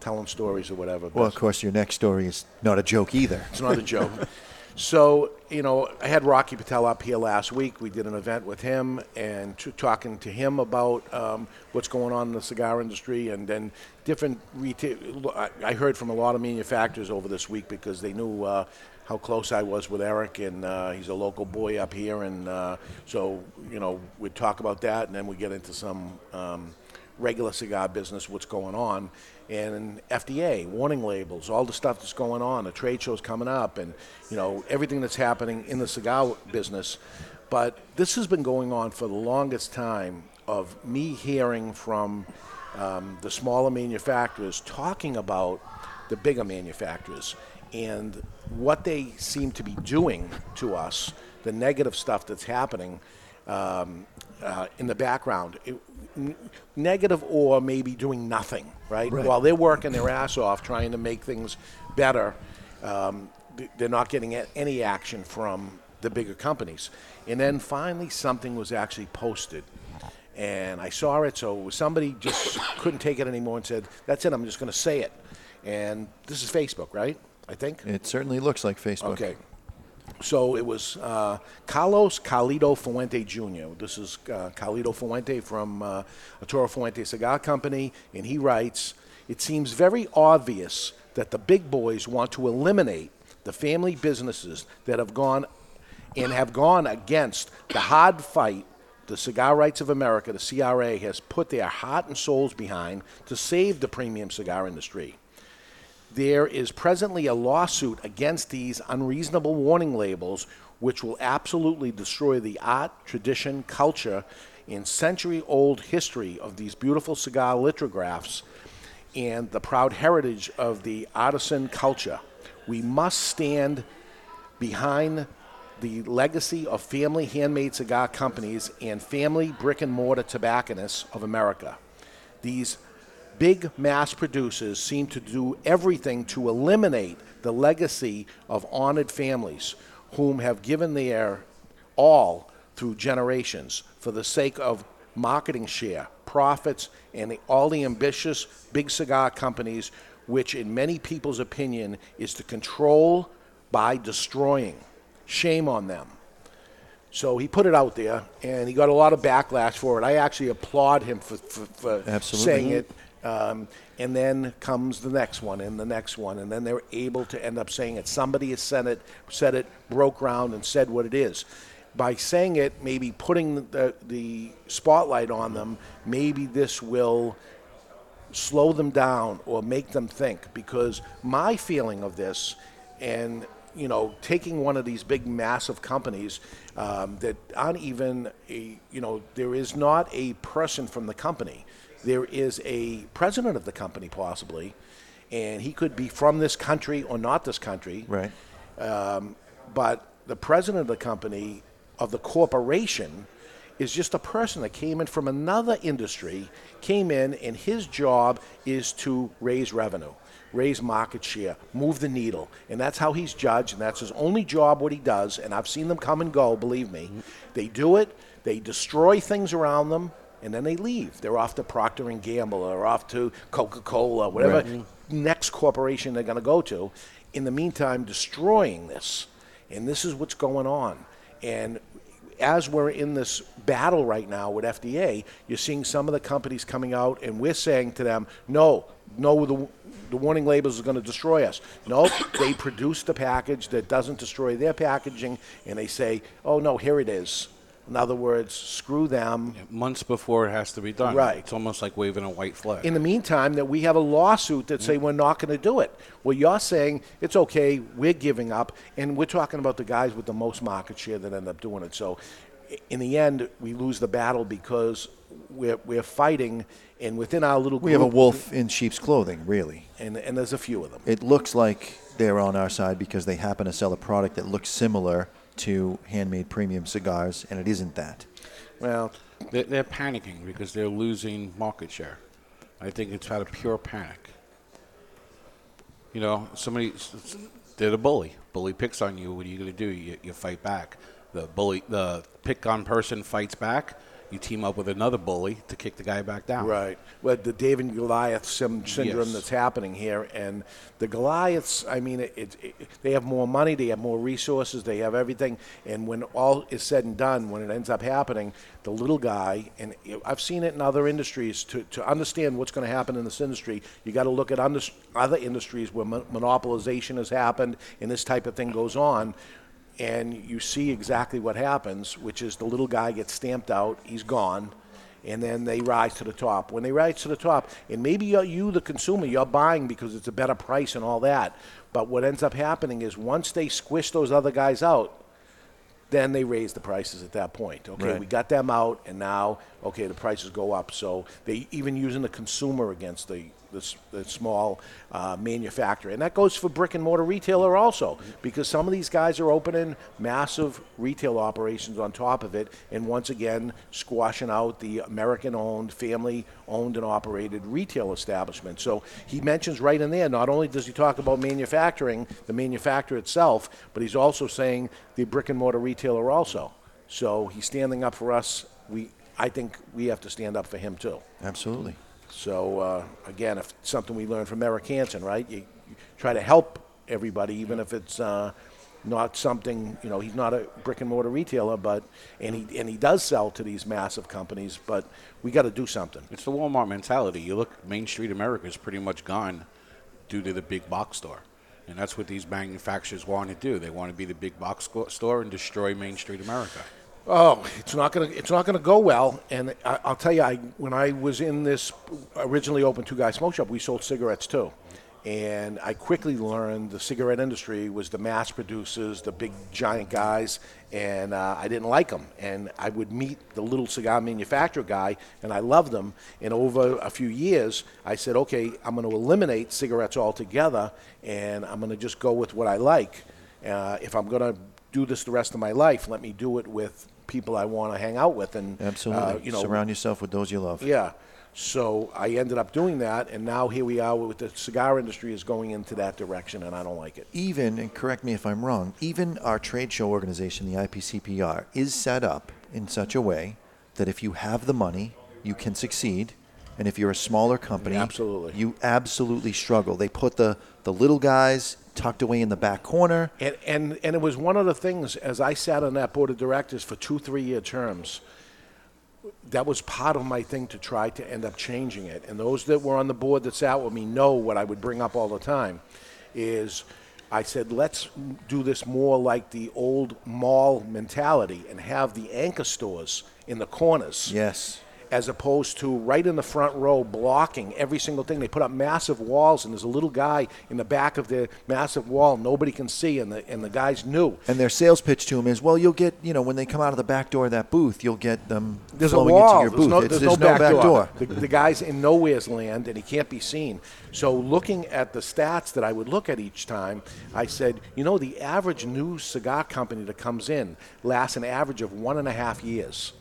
telling stories or whatever. Well, of course, your next story is not a joke either. It's not a joke. So, you know, I had Rocky Patel up here last week. We did an event with him and t- talking to him about um, what's going on in the cigar industry and then different retail. I, heard from a lot of manufacturers over this week because they knew uh, how close I was with Eric, and uh, he's a local boy up here. And uh, so, you know, we'd talk about that and then we get into some. Um, regular cigar business, what's going on, and FDA, warning labels, all the stuff that's going on, the trade shows coming up, and you know everything that's happening in the cigar business. But this has been going on for the longest time of me hearing from um, the smaller manufacturers talking about the bigger manufacturers and what they seem to be doing to us, the negative stuff that's happening um, uh, in the background. It, n- negative or maybe doing nothing, right? Right. While they're working their ass off trying to make things better, um, they're not getting any action from the bigger companies. And then finally, something was actually posted. And I saw it, so somebody just couldn't take it anymore and said, That's it, I'm just going to say it. And this is Facebook, right? I think? It certainly looks like Facebook. Okay. So it was uh, Carlos Carlito Fuente Jr. This is uh, Carlito Fuente from uh, Arturo Fuente Cigar Company, and he writes It seems very obvious that the big boys want to eliminate the family businesses that have gone and have gone against the hard fight the Cigar Rights of America, the CRA, has put their heart and souls behind to save the premium cigar industry. There is presently a lawsuit against these unreasonable warning labels, which will absolutely destroy the art, tradition, culture, and century old history of these beautiful cigar lithographs and the proud heritage of the artisan culture. We must stand behind the legacy of family handmade cigar companies and family brick and mortar tobacconists of America. These big mass producers seem to do everything to eliminate the legacy of honored families whom have given their all through generations for the sake of marketing share, profits, and the, all the ambitious big cigar companies, which, in many people's opinion, is to control by destroying. Shame on them. So he put it out there, and he got a lot of backlash for it. I actually applaud him for, for, for Absolutely. saying it. Um, and then comes the next one, and the next one, and then they're able to end up saying it. Somebody has said it, said it, broke ground, and said what it is. By saying it, maybe putting the, the spotlight on them, maybe this will slow them down or make them think. Because my feeling of this, and you know, taking one of these big, massive companies um, that aren't even, a, you know, there is not a person from the company. There is a president of the company, possibly, and he could be from this country or not this country. Right. Um, but the president of the company, of the corporation, is just a person that came in from another industry, came in, and his job is to raise revenue, raise market share, move the needle. And that's how he's judged, and that's his only job, what he does. And I've seen them come and go, believe me. They do it, they destroy things around them, and then they leave. They're off to Procter and Gamble or off to Coca-Cola, whatever Right. Mm. next corporation they're going to go to. In the meantime, destroying this, and this is what's going on. And as we're in this battle right now with FDA, you're seeing some of the companies coming out, and we're saying to them, "No, no, the the warning labels are going to destroy us." No, they produce the package that doesn't destroy their packaging, and they say, "Oh no, here it is." In other words, screw them. Months before it has to be done. Right. It's almost like waving a white flag. In the meantime, that we have a lawsuit that say we're not going to do it. Well, you're saying it's okay, we're giving up, and we're talking about the guys with the most market share that end up doing it. So, i- in the end, we lose the battle because we're, we're fighting, and within our little group, We have a wolf in sheep's clothing, really. and, and there's a few of them. It looks like they're on our side because they happen to sell a product that looks similar to handmade premium cigars, and it isn't that. Well, they're, panicking because they're losing market share. I think it's out of pure panic. You know, somebody, they're the bully. Bully picks on you. What are you going to do? You, you fight back. The bully, the pick on person fights back. You team up with another bully to kick the guy back down. Right. Well, the David and Goliath syndrome Yes. that's happening here, and the Goliaths. I mean, it, it, it- they have more money, they have more resources, they have everything, and when all is said and done, when it ends up happening, the little guy, and I've seen it in other industries. To to understand what's going to happen in this industry, you got to look at under, other industries where mon- monopolization has happened, and this type of thing goes on and you see exactly what happens, which is the little guy gets stamped out, he's gone, and then they rise to the top. When they rise to the top, and maybe you're, you, the consumer, you're buying because it's a better price and all that, but what ends up happening is once they squish those other guys out, then they raise the prices at that point. Okay, Right. we got them out, and now okay, the prices go up. So they even using the consumer against the the, the small uh, manufacturer, and that goes for brick and mortar retailer also, because some of these guys are opening massive retail operations on top of it, and once again squashing out the American-owned, family-owned and operated retail establishment. So he mentions right in there. Not only does he talk about manufacturing, the manufacturer itself, but he's also saying the brick and mortar retailer also. So he's standing up for us. We, I think, we have to stand up for him too. Absolutely. So uh, again, if something we learned from Eric Hanson, right? You, you try to help everybody, even if it's uh, not something. You know, he's not a brick and mortar retailer, but and he and he does sell to these massive companies. But we got to do something. It's the Walmart mentality. You look, Main Street America is pretty much gone due to the big box store. And that's what these manufacturers want to do. They want to be the big box store and destroy Main Street America. Oh, it's not gonna it's not gonna go well. And I, I'll tell you, I when I was in this originally open two guy smoke shop, we sold cigarettes too. And I quickly learned the cigarette industry was the mass producers, the big giant guys, and uh, I didn't like them. And I would meet the little cigar manufacturer guy, and I loved them. And over a few years, I said, okay, I'm going to eliminate cigarettes altogether, and I'm going to just go with what I like. Uh, if I'm going to do this the rest of my life, let me do it with people I want to hang out with, and Absolutely. uh, you know, Surround yourself with those you love. yeah. So I ended up doing that, and now here we are with the cigar industry is going into that direction, and I don't like it. Even, and correct me if I'm wrong, even our trade show organization, the IPCPR, is set up in such a way that if you have the money, you can succeed. And if you're a smaller company, Absolutely. you absolutely struggle. They put the, the little guys tucked away in the back corner. And, and and it was one of the things as I sat on that board of directors for two three year terms. That was part of my thing to try to end up changing it. And those that were on the board that sat with me know what I would bring up all the time. Is I said let's do this more like the old mall mentality and have the anchor stores in the corners Yes. As opposed to right in the front row blocking every single thing. They put up massive walls, and there's a little guy in the back of the massive wall nobody can see, and the and the guys new. And their sales pitch to him is, well, you'll get, you know, when they come out of the back door of that booth, you'll get them There's a flowing wall. into your there's booth. no, It's- there's, no, back, door. door. The, the guy's in nowhere's land, and he can't be seen. So looking at the stats that I would look at each time, I said, you know, the average new cigar company that comes in lasts an average of one and a half years,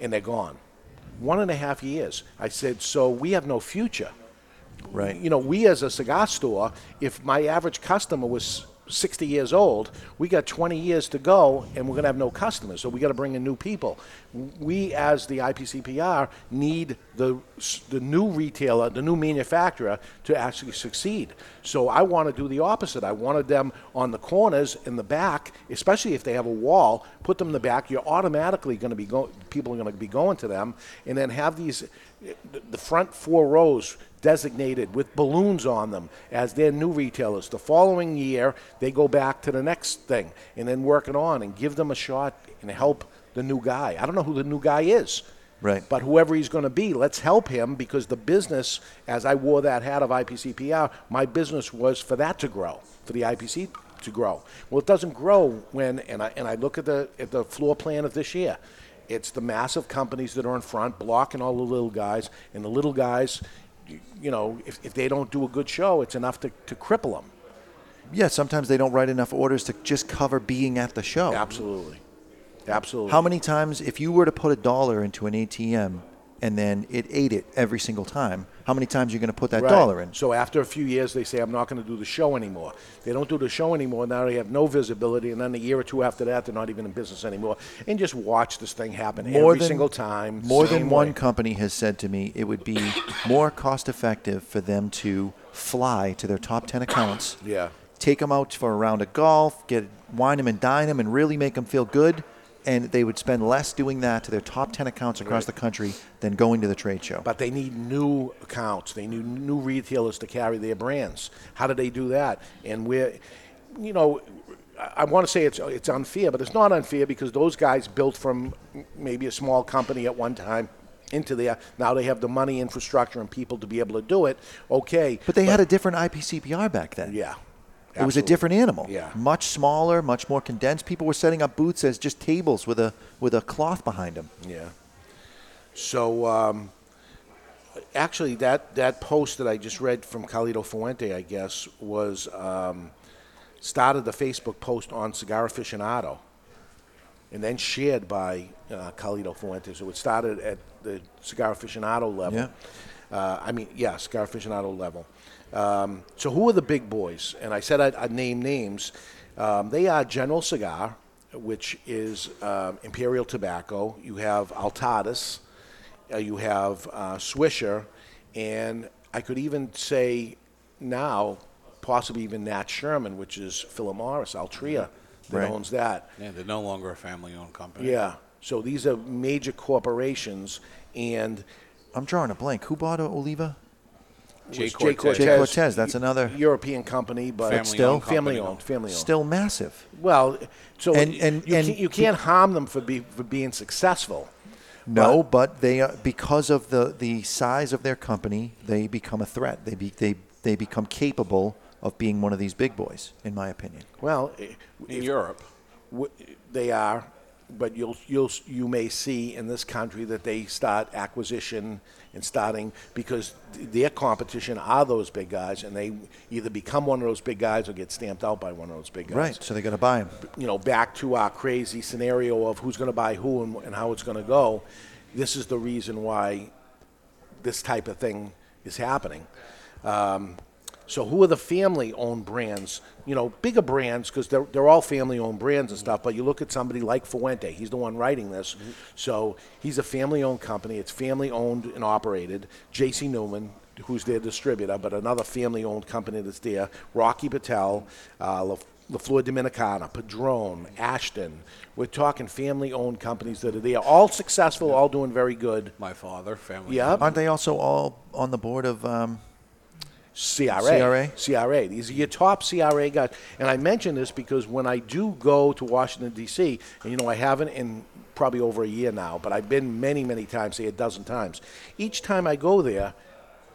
and they're gone. One and a half years. I said, so we have no future. Right. You know, we as a cigar store, if my average customer was 60 years old, we got 20 years to go and we're going to have no customers. So we got to bring in new people. We, as the IPCPR, need the, the new retailer, the new manufacturer to actually succeed. So I want to do the opposite. I wanted them on the corners in the back, especially if they have a wall, put them in the back. You're automatically going to be going, people are going to be going to them, and then have these, the front four rows designated with balloons on them as their new retailers. The following year, they go back to the next thing and then work it on and give them a shot and help the new guy. I don't know who the new guy is. Right. But whoever he's going to be, let's help him because the business, as I wore that hat of IPCPR, my business was for that to grow, for the IPC to grow. Well, it doesn't grow when, and I, and I look at the, at the floor plan of this year. It's the massive companies that are in front blocking all the little guys, and the little guys, you, know, if, if they don't do a good show, it's enough to, to cripple them. Yeah, sometimes they don't write enough orders to just cover being at the show. Absolutely. Absolutely. How many times, if you were to put a dollar into an ATM and then it ate it every single time. How many times you're you going to put that Right. dollar in? So after a few years, they say, I'm not going to do the show anymore. They don't do the show anymore. Now they have no visibility. And then a year or two after that, they're not even in business anymore. And just watch this thing happen every single time. More same than one way. company has said to me it would be more cost effective for them to fly to their top 10 accounts, Yeah. take them out for a round of golf, get wine them and dine them, and really make them feel good. And they would spend less doing that to their top 10 accounts across the country than going to the trade show. But they need new accounts. They need new retailers to carry their brands. How do they do that? And we're, you know, I- want to say it's it's unfair, but it's not unfair because those guys built from maybe a small company at one time into there. Now they have the money, infrastructure, and people to be able to do it. Okay, But they had a different IPCPR back then. Yeah. It was a different animal. Yeah. Much smaller, much more condensed. People were setting up booths as just tables with a with a cloth behind them. Yeah. So um, actually, that that post that I just read from Carlito Fuente, I guess, was um, started the Facebook post on Cigar Aficionado, and then shared by uh, Carlito Fuente. So it started at the Cigar Aficionado level. Yeah. Uh, I mean, yeah, Cigar Aficionado level. Um, so who are the big boys? And I said I'd, I'd name names. Um, they are General Cigar, which is um, Imperial Tobacco. You have Altadis. Uh, you have uh, Swisher, and I could even say now, possibly even Nat Sherman, which is Philip Morris, Altria, that Right. owns that. Yeah, they're no longer a family-owned company. Yeah. So these are major corporations, and I'm drawing a blank. Who bought Oliva? Was Jay J. Cortès. J. Cortès, that's another- European company, but Family still? owned family owned, family owned. Still massive. Well, so And- you, and- you, and- can't, you can't harm them for be, for being successful. No, but they are, because of the, the size of their company, they become a threat. They be, they they become capable of being one of these big boys, in my opinion. Well, i- In eh, if- Europe. w- they are, but you'll you'll you may see in this country that they start acquisition and starting because th- their competition are those big guys, and they either become one of those big guys or get stamped out by one of those big guys. Right, so they got to buy them. You know, back to our crazy scenario of who's going to buy who and, and how it's going to go. This is the reason why this type of thing is happening. Um, so who are the family-owned brands? You know, bigger brands because they're, they're all family-owned brands and stuff. But you look at somebody like Fuente. He's the one writing this, so he's a family-owned company. It's family-owned and operated. J.C. Newman, who's their distributor, but another family-owned company that's there. Rocky Patel, uh, La, La Flor Dominicana, Padron, Ashton. We're talking family-owned companies that are there, all successful, all doing very good. My father, family. Yeah. Aren't they also all on the board of um, CRA. CRA? CRA. These are your top CRA guys. And I mention this because when I do go to Washington, D.C., and you know, I haven't in probably over a year now, but I've been many, many times, say a dozen times. Each time I go there,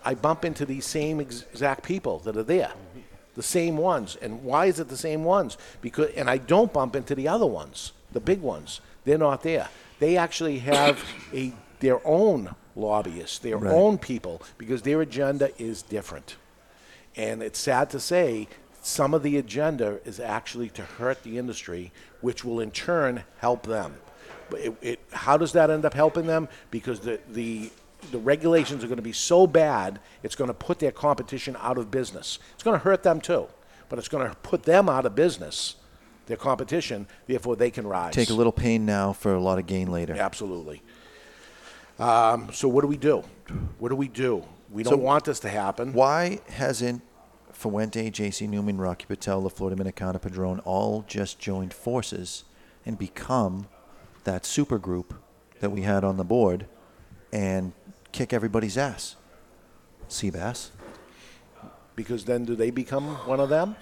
I bump into these same exact people that are there. The same ones. And why is it the same ones? Because and I don't bump into the other ones, the big ones. They're not there. They actually have a their own lobbyists, their Right. own people, because their agenda is different. And it's sad to say some of the agenda is actually to hurt the industry, which will in turn help them. But it, it, how does that end up helping them? Because the, the, the regulations are going to be so bad, it's going to put their competition out of business. It's going to hurt them too, but it's going to put them out of business, their competition, therefore they can rise. take a little pain now for a lot of gain later? Absolutely. Um, so what do we do? What do we do? We don't want this to happen. Why hasn't Fuente, J.C. Newman, Rocky Patel, La Flor Dominicana, Padron all just joined forces and become that super group that we had on the board and kick everybody's ass? Seabass. Because then do they become one of them?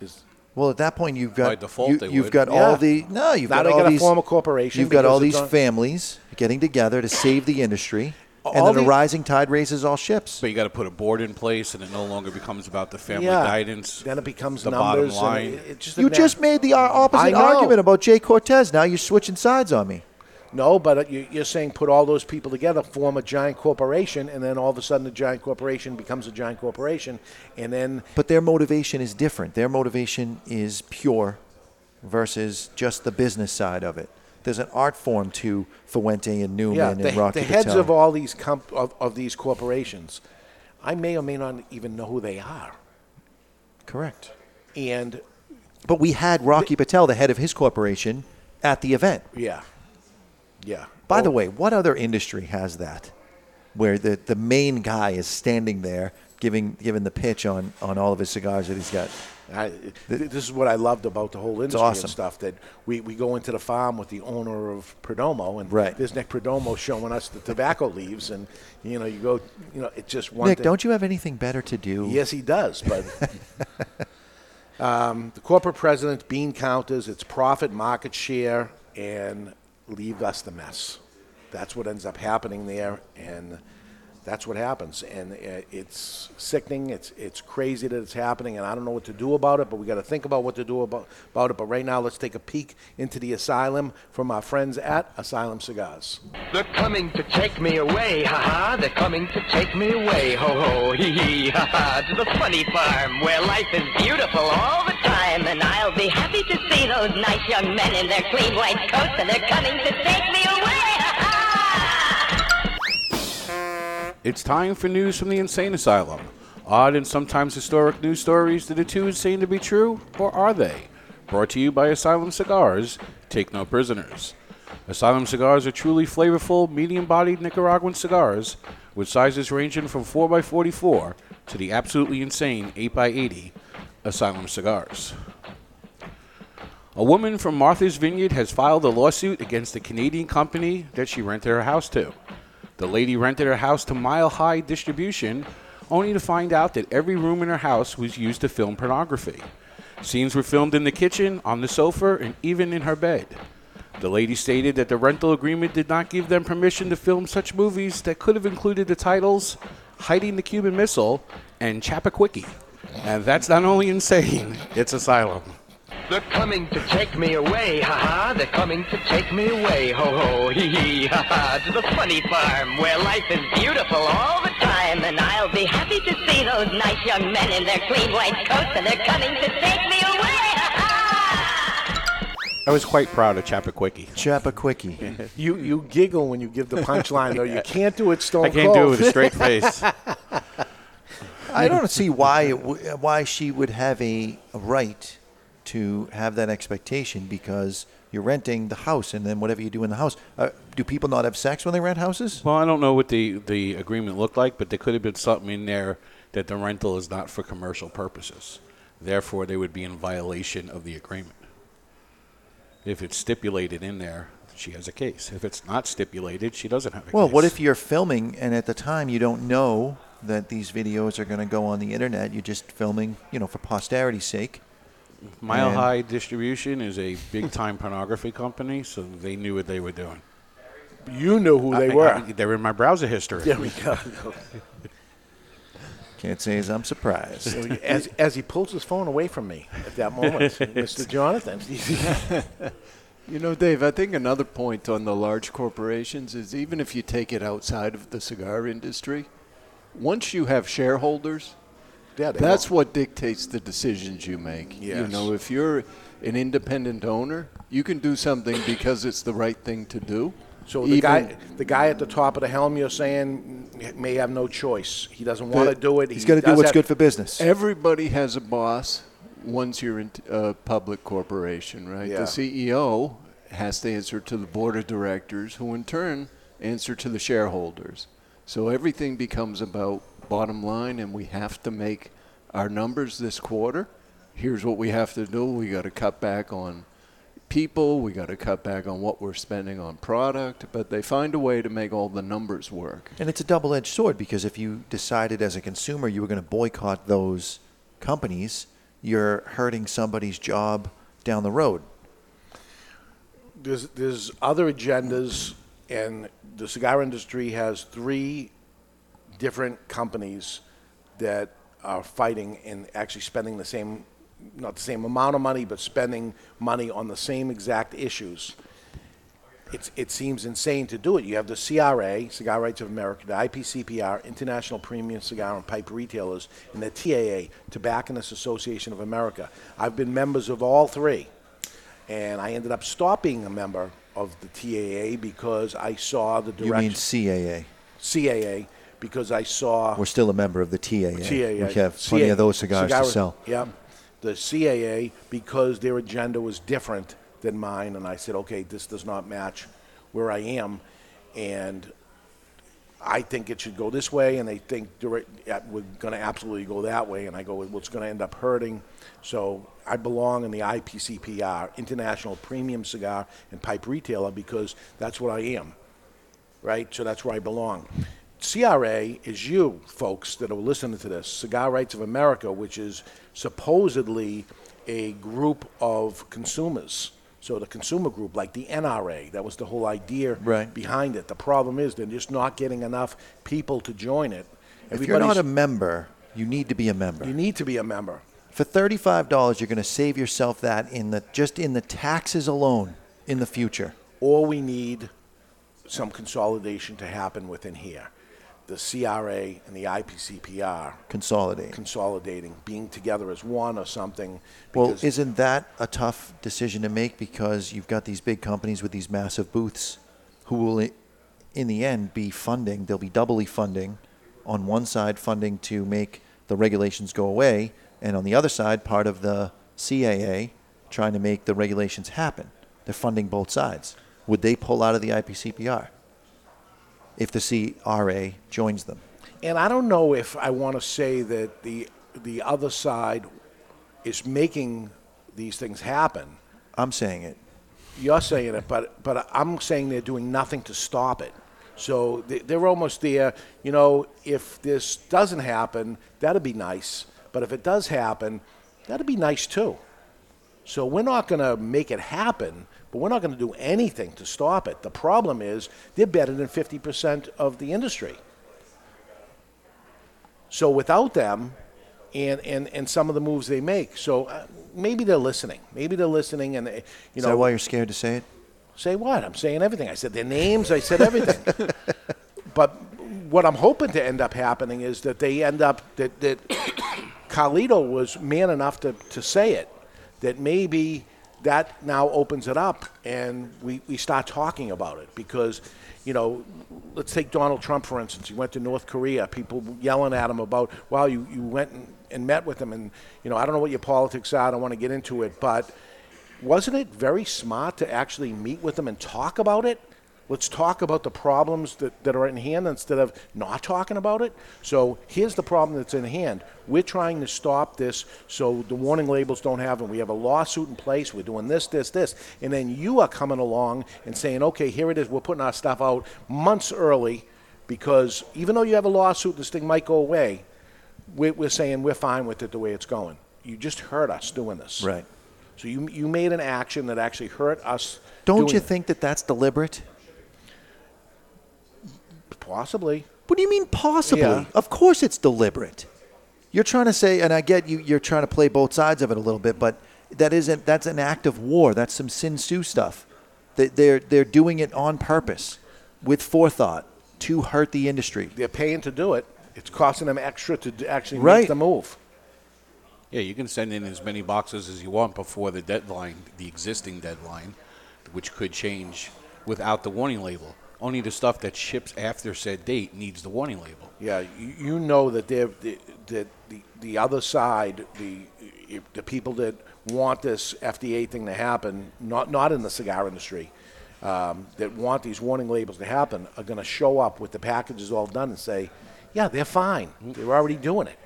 Is Well, at that point, you've got By default, you, they you've would. got Yeah. all the no, you've Now got they all gotta these form a corporation You've got all because these it's on- families getting together to save the industry, and All then a the- rising tide raises all ships. But you got to put a board in place, and it no longer becomes about the family Yeah. guidance. Then it becomes the numbers. bottom line. And it, it just You just na- made the uh, opposite argument about J. Cortès. Now you're switching sides on me. No, but you're saying put all those people together, form a giant corporation, and then all of a sudden the giant corporation becomes a giant corporation, and then But their motivation is different. Their motivation is pure versus just the business side of it. There's an art form to Fuente and Newman yeah, and the, Rocky the heads Patel. of all these comp- of, of these corporations, I may or may not even know who they are. Correct. And But we had Rocky Patel, the head of his corporation, at the event. yeah, yeah. By the Oh, way, what other industry has that? Where the, the main guy is standing there giving giving the pitch on, on all of his cigars that he's got. I, this is what I loved about the whole industry awesome. and stuff. That we, we go into the farm with the owner of Perdomo, and Right. there's Nick Perdomo showing us the tobacco leaves, and you know you go, you know, it's just one. Nick, thing. don't you have anything better to do? Yes, he does. But um, the corporate president, bean counters, it's profit, market share, and leave us the mess. That's what ends up happening there, and that's what happens. And uh, it's sickening. It's it's crazy that it's happening, and I don't know what to do about it. But we got to think about what to do about about it. But right now, let's take a peek into the asylum from our friends at Asylum Cigars. They're coming to take me away, ha ha. They're coming to take me away, ho ho, hee hee, ha ha. To the funny farm where life is beautiful all the time. And I'll be happy to see those nice young men in their clean white coats. And they're coming to take me away, It's time for news from the insane asylum. Odd and sometimes historic news stories that are too insane to be true, or are they? Brought to you by Asylum Cigars. Take no prisoners. Asylum cigars are truly flavorful, medium bodied Nicaraguan cigars with sizes ranging from 4x44 to the absolutely insane 8x80 Asylum cigars. A woman from Martha's Vineyard has filed a lawsuit against the Canadian company that she rented her house to. The lady rented her house to Mile High Distribution, only to find out that every room in her house was used to film pornography. Scenes were filmed in the kitchen, on the sofa, and even in her bed. The lady stated that the rental agreement did not give them permission to film such movies that could have included the titles Hiding the Cuban Missile and Chappaquiddick. And that's not only insane, it's asylum. They're coming to take me away, ha ha. They're coming to take me away, ho ho, hee hee, ha ha. To the funny farm where life is beautiful all the time. And I'll be happy to see those nice young men in their clean white coats. And they're coming to take me away, ha ha. I was quite proud of Chappaquiddick. Chappaquiddick. You you giggle when you give the punchline, though. You can't do it stone I can't do it with a straight face. I don't see why it w- why she would have a, a right to have that expectation because you're renting the house and then whatever you do in the house. Uh, do people not have sex when they rent houses? Well, I don't know what the, the agreement looked like, but there could have been something in there that the rental is not for commercial purposes. Therefore, they would be in violation of the agreement. If it's stipulated in there, she has a case. If it's not stipulated, she doesn't have a Well, case. Well, what if you're filming and at the time you don't know that these videos are going to go on the internet? You're just filming, you know, for posterity's sake. Mile And- High Distribution is a big time pornography company, so they knew what they were doing. You knew who they I- were. I- they were in my browser history. There we go. Can't say as I'm surprised. So as, as he pulls his phone away from me at that moment, Mr. Jonathan. You know, Dave, I think another point on the large corporations is even if you take it outside of the cigar industry, once you have shareholders, Yeah, that's what dictates the decisions you make. You know, if you're an independent owner, you can do something because it's the right thing to do. So the Even- guy, the guy at the top of the helm, you're saying mm, may have no choice. He doesn't want to do it. He's He gotta do what's have- good for business. Everybody has a boss once you're in a uh, public corporation, right? Yeah. The CEO has to answer to the board of directors, who in turn answer to the shareholders. So everything becomes about bottom line, and we have to make our numbers this quarter. Here's what we have to do we got to cut back on people, we got to cut back on what we're spending on product, but they find a way to make all the numbers work. And it's a double edged sword because if you decided as a consumer you were going to boycott those companies, you're hurting somebody's job down the road. There's there's other agendas, and the cigar industry has three different companies that are fighting and actually spending the same, not the same amount of money, but spending money on the same exact issues. It's, it seems insane to do it. You have the CRA, Cigar Rights of America, the IPCPR, International Premium Cigar and Pipe Retailers, and the TAA, Tobacconist Association of America. I've been members of all three, and I ended up stopping a member of the TAA because I saw the direction. You mean. CAA? CAA because I saw We're still a member of the TAA. CAA. We have plenty of those cigars Cigar- to sell. Yeah. The CAA, because their agenda was different than mine, and I said, okay, this does not match where I am, and I think it should go this way, and they think direct, yeah, we're going to absolutely go that way, and I go, well, it's going to end up hurting. So I belong in the IPCPR, International Premium Cigar and Pipe Retailer, because that's what I am right? So that's where I belong. CRA is you folks that are listening to this, Cigar Rights of America, which is supposedly a group of consumers. So the consumer group, like the NRA, that was the whole idea Right. behind it. The problem is they're just not getting enough people to join it. If you're not a member, you need to be a member. you need to be a member. For thirty-five dollars, you're going to save yourself that in the just in the taxes alone in the future. or we need some consolidation to happen within here. The CRA and the IPCPR Consolidate. consolidating, being together as one or something. Well, because- isn't that a tough decision to make because you've got these big companies with these massive booths who will, i- in the end, be funding, they'll be doubly funding. On one side, funding to make the regulations go away, and on the other side, part of the CAA trying to make the regulations happen. They're funding both sides. Would they pull out of the IPCPR if the CRA joins them? And I don't know if I want to say that the the other side is making these things happen. I'm saying it. You're saying it, but but I'm saying they're doing nothing to stop it. So they- they're almost there. You know, if this doesn't happen, that'd be nice. But if it does happen, that'd be nice too. So we're not going to make it happen, but we're not going to do anything to stop it. The problem is they're better than 50% of the industry. So without them, and, and, and some of the moves they make, so uh, maybe they're listening. Maybe they're listening, and they, you Is know. that why you're scared to say it? Say what? I'm saying everything. I said their names. I said everything. but what I'm hoping to end up happening is that they end up that that Carlito was man enough to, to say it. That maybe that now opens it up and we, we start talking about it because you know let's take Donald Trump for instance. He went to North Korea. People yelling at him about wow you, you went and, and met with him. And you know I don't know what your politics are. I don't want to get into it. But wasn't it very smart to actually meet with them and talk about it? Let's talk about the problems that, that are in hand instead of not talking about it. So here's the problem that's in hand. We're trying to stop this so the warning labels don't have them. We have a lawsuit in place. We're doing this, this, this. And then you are coming along and saying, okay, here it is. We're putting our stuff out months early because even though you have a lawsuit, this thing might go away. We're, we're saying we're fine with it the way it's going. You just hurt us doing this. Right. So you, you made an action that actually hurt us. Don't doing you it. think that that's deliberate? Possibly. What do you mean possibly? Yeah. Of course it's deliberate. You're trying to say, and I get you. You're trying to play both sides of it a little bit, but that isn't. That's an act of war. That's some Sun Tzu stuff. They- They're they're doing it on purpose, with forethought, to hurt the industry. They're paying to do it. It's costing them extra to actually Right. make the move. Yeah, you can send in as many boxes as you want before the deadline, the existing deadline, which could change without the warning label. Only the stuff that ships after said date needs the warning label. Yeah, you, you know that they're the, that the the other side, the the people that want this FDA thing to happen, not not in the cigar industry, um, that want these warning labels to happen, are going to show up with the packages all done and say, "Yeah, they're fine. They're already doing it."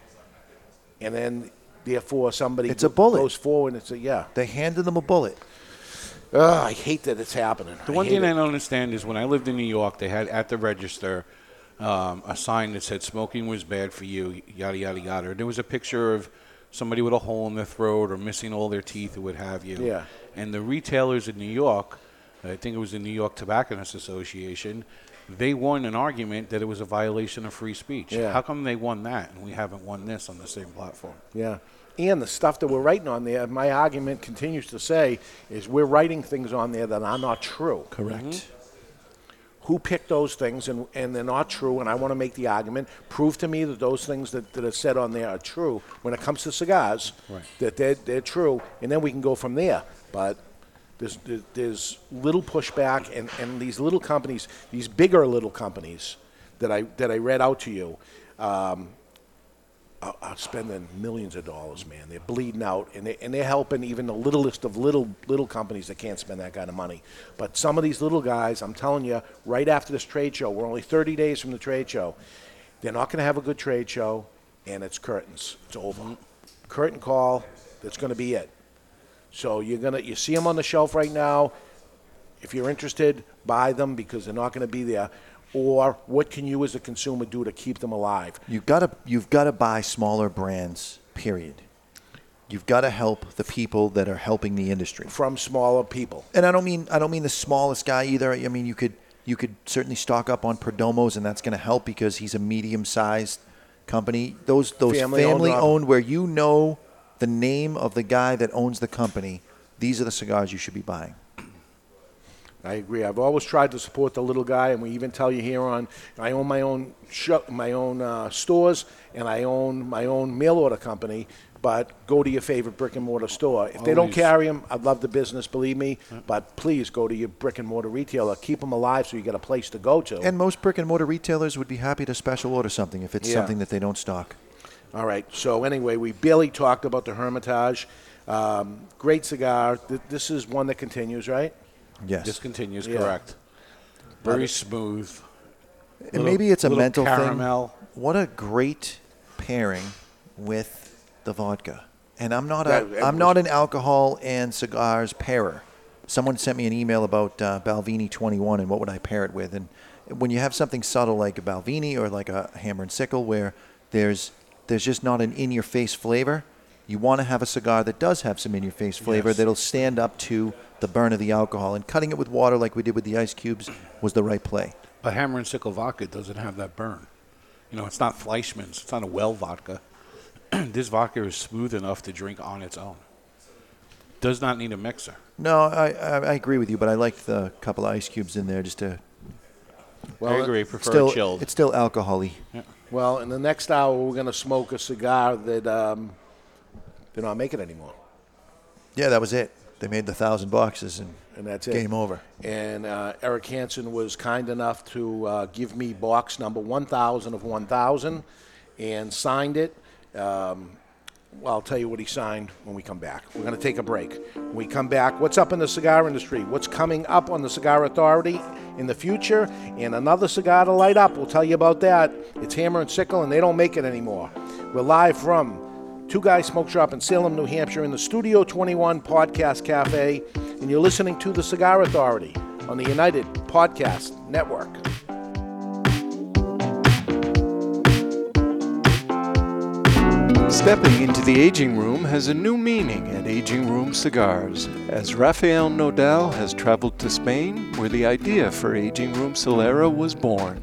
And then, therefore, somebody It's a bullet. goes forward and say, "Yeah." They handed them a bullet. Ugh, I hate that it's happening. The I one thing it. I don't understand is when I lived in New York, they had at the register um, a sign that said smoking was bad for you, yada, yada, yada. There was a picture of somebody with a hole in their throat or missing all their teeth or what have you. Yeah. And the retailers in New York, I think it was the New York Tobacconists Association, they won an argument that it was a violation of free speech. Yeah. How come they won that and we haven't won this on the same platform? Yeah. And the stuff that we're writing on there, my argument continues to say, is we're writing things on there that are not true. Correct. Who picked those things and, and they're not true, and I want to make the argument, prove to me that those things that, that are said on there are true when it comes to cigars, Right. that they're, they're true, and then we can go from there. But There's, there's- there's little pushback, and, and these little companies, these bigger little companies that I that I read out to you, um, are, are spending millions of dollars, man. They're bleeding out, and they and they're helping even the littlest of little little companies that can't spend that kind of money. But some of these little guys, I'm telling you, right after this trade show, we're only 30 days from the trade show. They're not going to have a good trade show, and it's curtains. It's over. Curtain call. That's going to be it. So you're gonna you see them on the shelf right now. If you're interested, buy them because they're not going to be there. Or what can you as a consumer do to keep them alive? You've got to you've got to buy smaller brands. Period. You've got to help the people that are helping the industry from smaller people. And I don't mean I don't mean the smallest guy either. I mean you could you could certainly stock up on Perdomos, and that's going to help because he's a medium-sized company. Those those Family-owned, family Rob. owned, where you know the name of the guy that owns the company. These are the cigars you should be buying. I agree. I've always tried to support the little guy, and we even tell you here on. I own my own shop, my own uh, stores, and I own my own mail order company. But go to your favorite brick and mortar store. If they don't Always. carry them, I love the business, believe me. But please go to your brick and mortar retailer. Keep them alive so you get a place to go to. And most brick and mortar retailers would be happy to special order something if it's Yeah. something that they don't stock. All right. So anyway, we barely talked about the Hermitage. Um, great cigar. Th- This is one that continues, right? Yes. This continues, Yeah. correct. Very it- smooth. And Little- maybe it's a little mental caramel. thing. What a great pairing with the vodka. And I'm not That- a it I'm not an alcohol and cigars pairer. Someone sent me an email about uh, Balvenie 21 and what would I pair it with. And when you have something subtle like a Balvenie or like a Hammer and Sickle, where there's there's just not an in-your-face flavor, you want to have a cigar that does have some in-your-face flavor Yes. that'll stand up to the burn of the alcohol. And cutting it with water like we did with the ice cubes was the right play. But Hammer and Sickle vodka doesn't have that burn. You know, it's not Fleischmann's. It's not a well vodka. this vodka is smooth enough to drink on its own. Does not need a mixer. No, I, I, I agree with you, but I like the couple of ice cubes in there just to. I agree. Prefer still, chilled. It's still alcohol-y. Well, in the next hour, we're going to smoke a cigar that um, they're not making anymore. Yeah, that was it. They made the thousand boxes and, and that's it. game over. And uh, Eric Hanson was kind enough to uh, give me box number 1,000 of 1,000 and signed it. Um, well, I'll tell you what he signed when we come back. We're going to take a break. When we come back, what's up in the cigar industry? What's coming up on the Cigar Authority in the future? And another cigar to light up. We'll tell you about that. It's Hammer and Sickle, and they don't make it anymore. We're live from Two Guys Smoke Shop in Salem, New Hampshire, in the Studio 21 Podcast Cafe, and you're listening to the Cigar Authority on the United Podcast Network. Stepping into the aging room has a new meaning at Aging Room Cigars, as Rafael Nodal has traveled to Spain, where the idea for Aging Room Solera was born.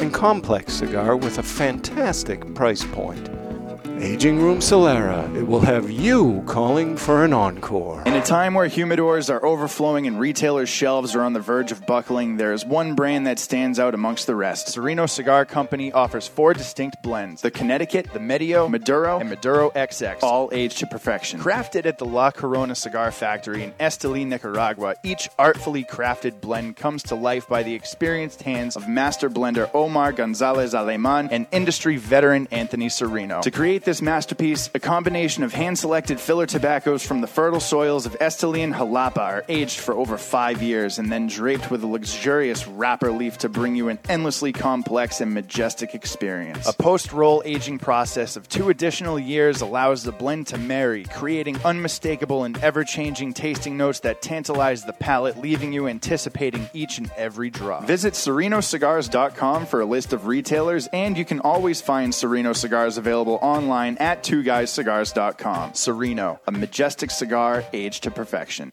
and complex cigar with a fantastic price point. Aging Room Solera, it will have you calling for an encore. In a time where humidors are overflowing and retailers' shelves are on the verge of buckling, there is one brand that stands out amongst the rest. Sereno Cigar Company offers four distinct blends the Connecticut, the Medio, Maduro, and Maduro XX, all aged to perfection. Crafted at the La Corona Cigar Factory in Esteli, Nicaragua, each artfully crafted blend comes to life by the experienced hands of master blender Omar Gonzalez Aleman and industry veteran Anthony Sereno. To create this masterpiece, a combination of hand selected filler tobaccos from the fertile soils of Esteli and Jalapa are aged for over five years and then draped with a luxurious wrapper leaf to bring you an endlessly complex and majestic experience. A post roll aging process of two additional years allows the blend to marry, creating unmistakable and ever changing tasting notes that tantalize the palate, leaving you anticipating each and every drop. Visit SerenoCigars.com for a list of retailers, and you can always find Sereno cigars available online at twoguyscigars.com. Sereno, a majestic cigar aged to perfection.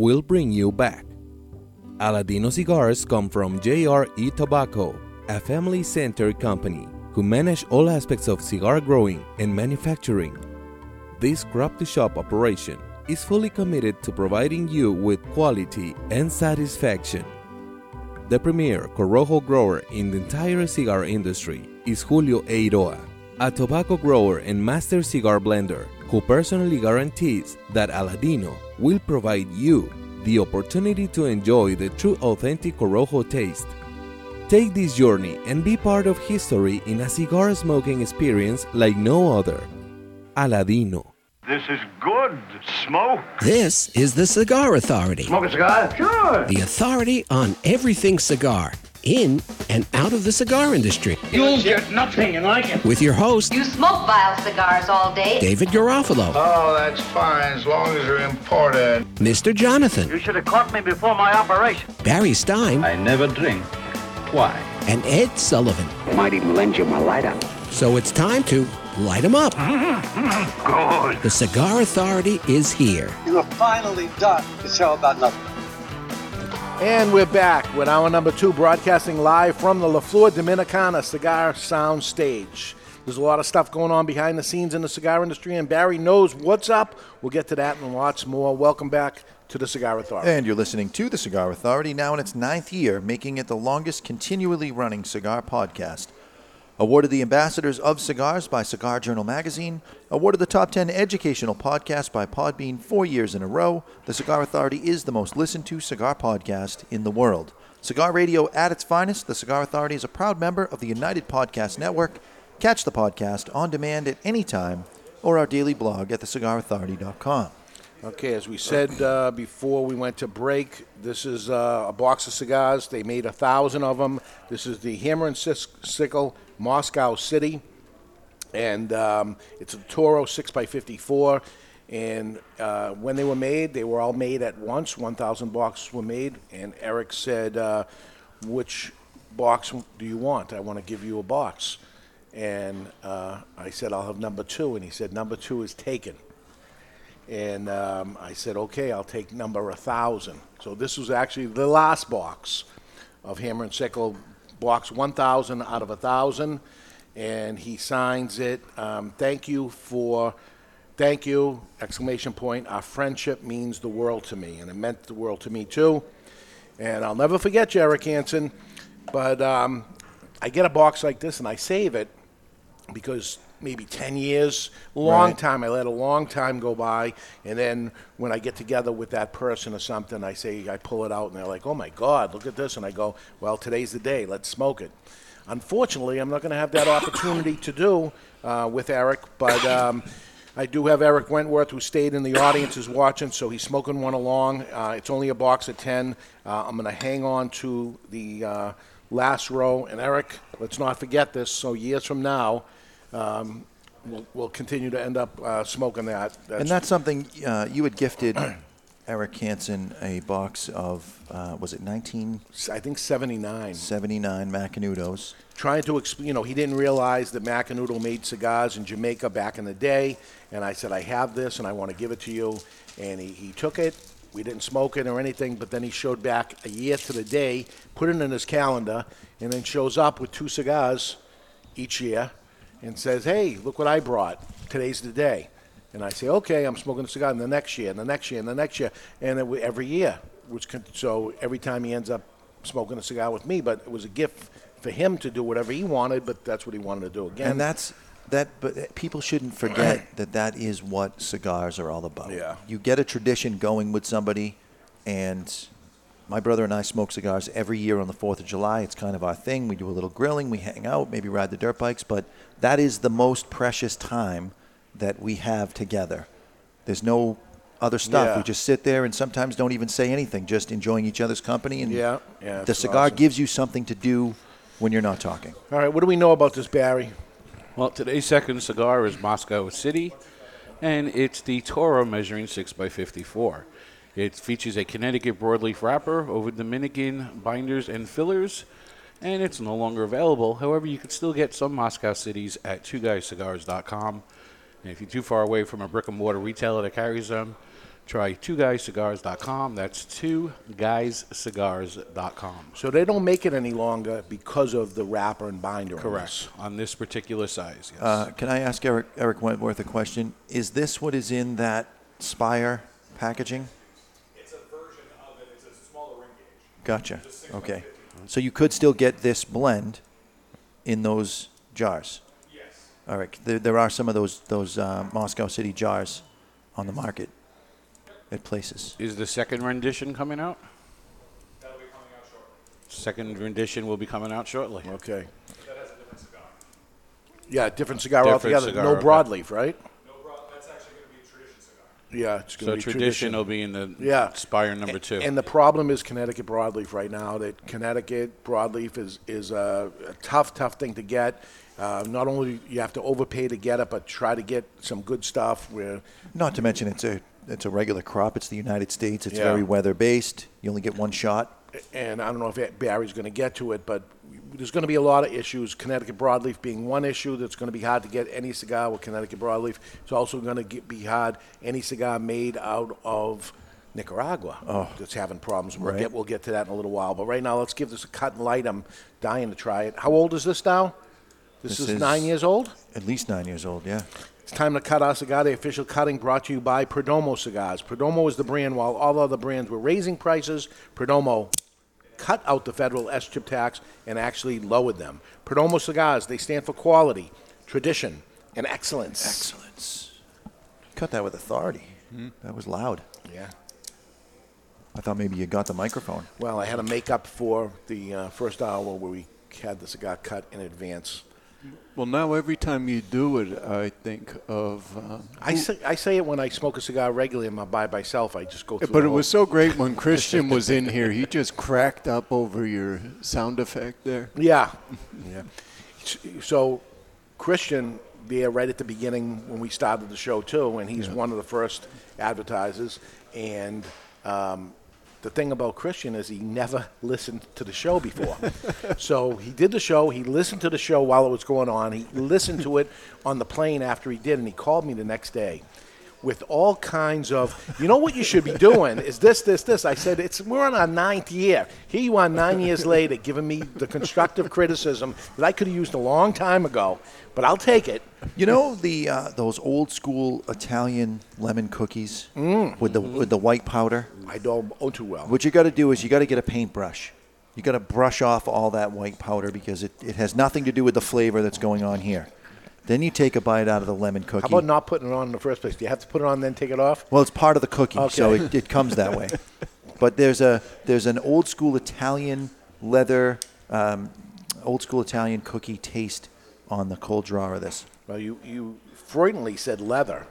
will bring you back. Aladino cigars come from JRE Tobacco, a family centered company who manage all aspects of cigar growing and manufacturing. This crop to shop operation is fully committed to providing you with quality and satisfaction. The premier Corojo grower in the entire cigar industry is Julio Eiroa, a tobacco grower and master cigar blender who personally guarantees that Aladino will provide you the opportunity to enjoy the true authentic Corojo taste. Take this journey and be part of history in a cigar smoking experience like no other. Aladino. This is good smoke. This is the Cigar Authority. Smoke a cigar? Sure. The authority on everything cigar, in and out of the cigar industry. You'll get nothing and like it. With your host, You smoke vile cigars all day. David Garofalo, Oh, that's fine as long as they're imported. Mr. Jonathan, You should have caught me before my operation. Barry Stein, I never drink. Why? and Ed Sullivan. Might even lend you my lighter. So it's time to light 'em up. Good. The Cigar Authority is here. You are finally done the show about nothing. And we're back with our number two, broadcasting live from the La Flor Dominicana Cigar Sound Stage. There's a lot of stuff going on behind the scenes in the cigar industry, and Barry knows what's up. We'll get to that and lots more. Welcome back to the Cigar Authority. And you're listening to the Cigar Authority now in its ninth year, making it the longest continually running cigar podcast. Awarded the Ambassadors of Cigars by Cigar Journal Magazine, awarded the Top 10 Educational Podcast by Podbean four years in a row, the Cigar Authority is the most listened to cigar podcast in the world. Cigar radio at its finest, the Cigar Authority is a proud member of the United Podcast Network. Catch the podcast on demand at any time or our daily blog at thecigarauthority.com. Okay, as we said uh, before we went to break, this is uh, a box of cigars. They made a thousand of them. This is the Hammer and Sickle Moscow City, and um, it's a Toro 6x54. And uh, when they were made, they were all made at once. 1,000 boxes were made. And Eric said, uh, Which box do you want? I want to give you a box. And uh, I said, I'll have number two. And he said, Number two is taken. And um, I said, okay, I'll take number 1,000. So this was actually the last box of Hammer and Sickle, box 1,000 out of 1,000. And he signs it. Um, thank you for, thank you, exclamation point. Our friendship means the world to me. And it meant the world to me too. And I'll never forget you, Eric Hanson. But um, I get a box like this and I save it because maybe 10 years, long Right. time. I let a long time go by. And then when I get together with that person or something, I say, I pull it out and they're like, oh my God, look at this. And I go, well, today's the day. Let's smoke it. Unfortunately, I'm not going to have that opportunity to do uh, with Eric, but um, I do have Erik Wentworth who stayed in the audience is watching, so he's smoking one along. Uh, it's only a box of 10. Uh, I'm going to hang on to the uh, last row. And Eric, let's not forget this. So years from now, um, we'll, we'll continue to end up uh, smoking that. and that's something uh, you had gifted Eric Hanson a box of, uh, was it 19? I think 79. 79 Macanudos. trying to explain, you know, he didn't realize that Macanudo made cigars in Jamaica back in the day. And I said, I have this and I want to give it to you. And he, he took it. We didn't smoke it or anything, but then he showed back a year to the day, put it in his calendar, and then shows up with two cigars each year and says, Hey, look what I brought. Today's the day. And I say, Okay, I'm smoking a cigar. And the next year, and the next year, and the next year. And it, wa- every year. Which con- so every time he ends up smoking a cigar with me, but it was a gift for him to do whatever he wanted, but that's what he wanted to do again. And that's that. But people shouldn't forget that that is what cigars are all about. Yeah. You get a tradition going with somebody, and my brother and I smoke cigars every year on the Fourth of July. It's kind of our thing. We do a little grilling, we hang out, maybe ride the dirt bikes. But that is the most precious time that we have together. There's no other stuff. Yeah. We just sit there and sometimes don't even say anything, just enjoying each other's company. And Yeah, yeah, the cigar awesome. gives you something to do when you're not talking. All right, what do we know about this, Barry? Well, today's second cigar is Moscow City, and it's the Toro measuring 6x54. It features a Connecticut broadleaf wrapper over Dominican binders and fillers, and it's no longer available. However, you can still get some Moscow Cities at twoguyscigars.com. And if you're too far away from a brick and mortar retailer that carries them, try twoguyscigars.com. That's twoguyscigars.com. So they don't make it any longer because of the wrapper and binder. on Correct. On this particular size, yes. Uh, can I ask Eric, Erik Wentworth a question? Is this what is in that Spire packaging? It's a version of it. It's a smaller ring gauge. Gotcha. Okay. So you could still get this blend in those jars? Yes. All right. There, there are some of those, those uh, Moscow City jars on the market at places. Is the second rendition coming out? That'll be coming out shortly. Second rendition will be coming out shortly. Okay. That has a different cigar. Yeah, different cigar Different altogether. cigar, no okay. broadleaf, right? No, bro, that's actually going to be a tradition cigar. Yeah, it's going So to be tradition will be in the yeah. Spire number two. And the problem is Connecticut broadleaf right now. That Connecticut broadleaf is is a, a tough, tough thing to get. Uh, not only you have to overpay to get it, but try to get some good stuff. Where Not to mention it's a it's a regular crop. It's the United States. It's Yeah. very weather based. You only get one shot. and I don't know if Barry's going to get to it, but there's going to be a lot of issues. Connecticut broadleaf being one issue that's going to be hard to get any cigar with Connecticut broadleaf. It's also going to get, be hard any cigar made out of Nicaragua Oh. that's having problems. We'll Right. get we'll get to that in a little while. But right now, let's give this a cut and light. I'm dying to try it. How old is this now? This, is, nine years old. At least nine years old, yeah. It's time to cut our cigar. The official cutting brought to you by Perdomo Cigars. Perdomo is the brand, while all other brands were raising prices. Perdomo cut out the federal SCHIP tax and actually lowered them. Perdomo Cigars, they stand for quality, tradition, and excellence. Excellence. Cut that with authority. That was loud. Yeah. I thought maybe you got the microphone. Well, I had to make up for the uh, first hour where we had the cigar cut in advance. Well, now every time you do it, I think of. Um, I say, I say it when I smoke a cigar regularly. I'm by myself. I just go through. But it was so great when Christian was in here. He just cracked up over your sound effect there. Yeah, yeah. So, Christian there right at the beginning when we started the show too, and he's one of the first advertisers. And um, the thing about Christian is he never listened to the show before. so he did the show. He listened to the show while it was going on. He listened to it on the plane after he did, and he called me the next day. With all kinds of, you know what you should be doing is this, this, this. I said, it's we're on our ninth year. Here you are, nine years later, giving me the constructive criticism that I could have used a long time ago, but I'll take it. You know the uh, those old school Italian lemon cookies with the with the white powder. I don't oh too well. What you got to do is you got to get a paintbrush. You got to brush off all that white powder because it, it has nothing to do with the flavor that's going on here. Then you take a bite out of the lemon cookie. How about not putting it on in the first place? Do you have to put it on then take it off? Well, it's part of the cookie, so it, it comes that way. But there's a there's an old school Italian leather, um, old school Italian cookie taste on the cold draw of this. Well, you you Freudenly said leather,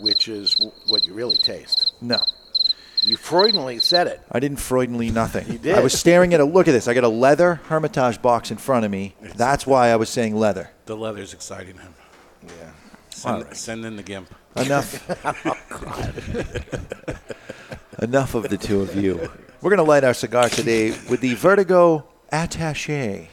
which is w- what you really taste. No, You Freudenly said it. I didn't Freudenly nothing. You did. I was staring at a look at this. I got a leather Hermitage box in front of me. That's why I was saying leather. The leather's exciting him. Yeah. Send, All right. send in the gimp. Enough. Oh, Enough of the two of you. We're going to light our cigar today with the Vertigo Attaché.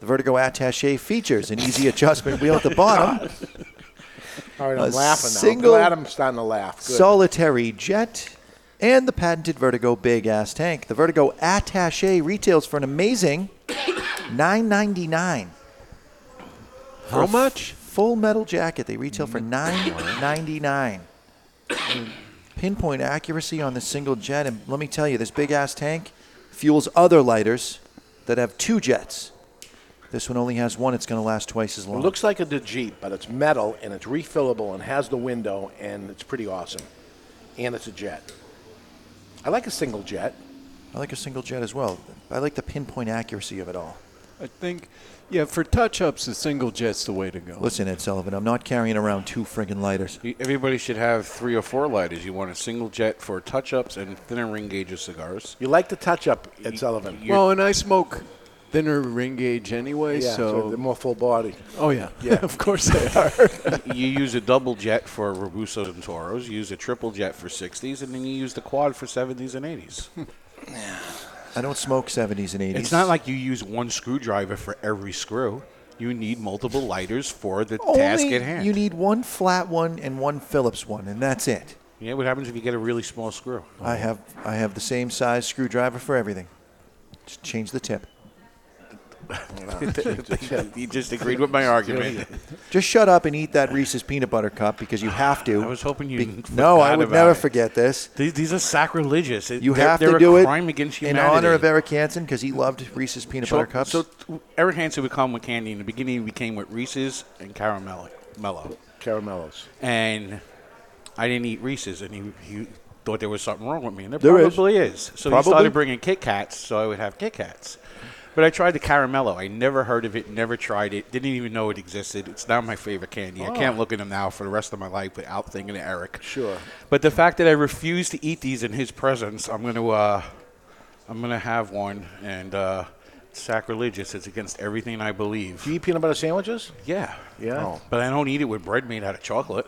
The Vertigo Attaché features an easy adjustment wheel at the bottom, All right, I'm A laughing now. single I'm glad I'm starting to laugh. Good. solitary jet, and the patented Vertigo Big Ass Tank. The Vertigo Attaché retails for an amazing $9.99. For How a much? Full metal jacket. They retail for mm. $9.99. Pinpoint accuracy on the single jet, and let me tell you, this big ass tank fuels other lighters that have two jets. This one only has one. It's going to last twice as long. It looks like a Jeep, but it's metal and it's refillable and has the window and it's pretty awesome. And it's a jet. I like a single jet. I like a single jet as well. I like the pinpoint accuracy of it all. I think, yeah, for touch-ups, a single jet's the way to go. Listen, Ed Sullivan, I'm not carrying around two friggin' lighters. Everybody should have three or four lighters. You want a single jet for touch-ups and thinner ring gauges cigars. You like the touch up, Ed Sullivan. Well, and I smoke thinner ring gauge anyway, yeah, so. they're more full body. oh yeah, Yeah. of course they are. you use a double jet for Robustos and Toros. You use a triple jet for 60s, and then you use the quad for 70s and 80s. I don't smoke 70s and 80s. It's not like you use one screwdriver for every screw. You need multiple lighters for the Only task at hand. You need one flat one and one Phillips one, and that's it. yeah, what happens if you get a really small screw? I have I have the same size screwdriver for everything. Just change the tip. you just agreed with my argument. Just shut up and eat that Reese's peanut butter cup because you have to. I was hoping you Be- no, I would about never it. forget this. These, these are sacrilegious. It- You they're- have they're to a do it crime against in humanity. honor of Eric Hanson because he loved Reese's peanut So, butter cups. so Eric Hanson would come with candy. In the beginning, we came with Reese's and caramel, mellow, Caramellos. and I didn't eat Reese's, and he, he thought there was something wrong with me, and there, There is. probably is. So Probably. he started bringing Kit Kats, so I would have Kit Kats. But I tried the caramello. I never heard of it, never tried it, didn't even know it existed. It's not my favorite candy. I can't Oh. look at them now for the rest of my life without thinking of Eric. Sure. But the fact that I refuse to eat these in his presence, I'm going to, uh, I'm going to have one, and uh, it's sacrilegious. It's against everything I believe. Do you eat peanut butter sandwiches? Yeah, Yeah. Oh. but I don't eat it with bread made out of chocolate.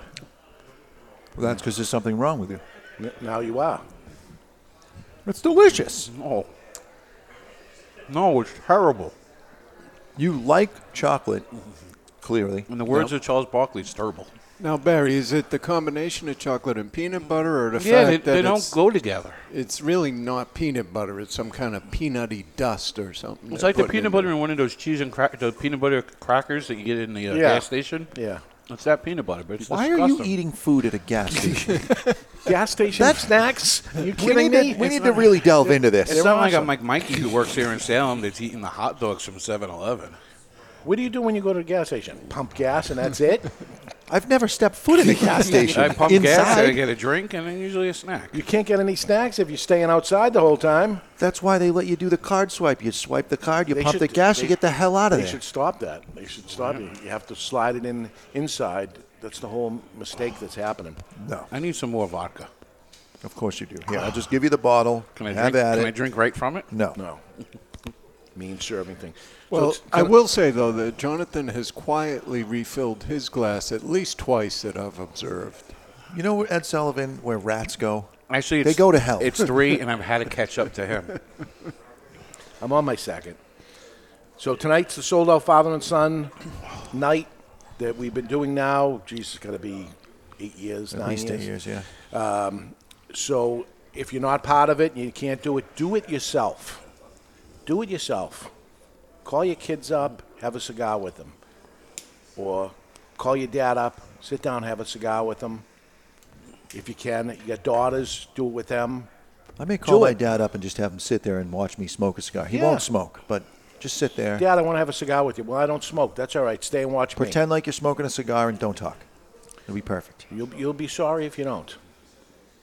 well, that's because there's something wrong with you. Now you are. It's delicious. No, no, it's terrible. You like chocolate, clearly. In the words of Charles Barkley, it's terrible. Now, Barry, is it the combination of chocolate and peanut butter, or the Yeah, fact they- that they don't it's- go together. It's really not peanut butter; it's some kind of peanutty dust or something. It's like the peanut in butter there. in one of those cheese and crack, the peanut butter crackers that you get in the uh, Yeah. gas station. Yeah. It's that peanut butter, but it's Why are you disgusting. eating food at a gas station? Gas station That's- snacks? Are you We kidding need me? to- we need to really delve into this. It's not like I'm like Mikey who works here in Salem that's eating the hot dogs from 7-Eleven. What do you do when you go to the gas station? Pump gas and that's it? I've never stepped foot in a gas station. I pump gas, I get a drink, and then usually a snack. You can't get any snacks if you're staying outside the whole time. That's why they let you do the card swipe. You swipe the card, you They pump should- the gas, they- you get the hell out of they there. should stop that. They should stop it. You have to slide it in inside. That's the whole mistake that's happening. No. I need some more vodka. Of course you do. Here, ah. I'll just give you the bottle. Can I Have drink? at Can it. I drink right from it? No. No. Mean serving thing. Well, So I will say though that Jonathan has quietly refilled his glass at least twice that I've observed. You know, Ed Sullivan, where rats go? Actually, they go to hell. It's three, and I've had to catch up to him. I'm on my second. So tonight's the sold out father and son night that we've been doing now. Geez, it's got to be eight years, At nine least eight years. years, Um, so if you're not part of it and you can't do it, do it yourself. Do it yourself. Call your kids up, have a cigar with them. Or call your dad up, sit down, have a cigar with them. If you can, your daughters, do it with them. I may call Do my it. dad up and just have him sit there and watch me smoke a cigar. He Yeah. won't smoke, but just sit there. Dad, I want to have a cigar with you. Well, I don't smoke. That's all right. Stay and watch me. Pretend like you're smoking a cigar and don't talk. It'll be perfect. You'll, you'll be sorry if you don't.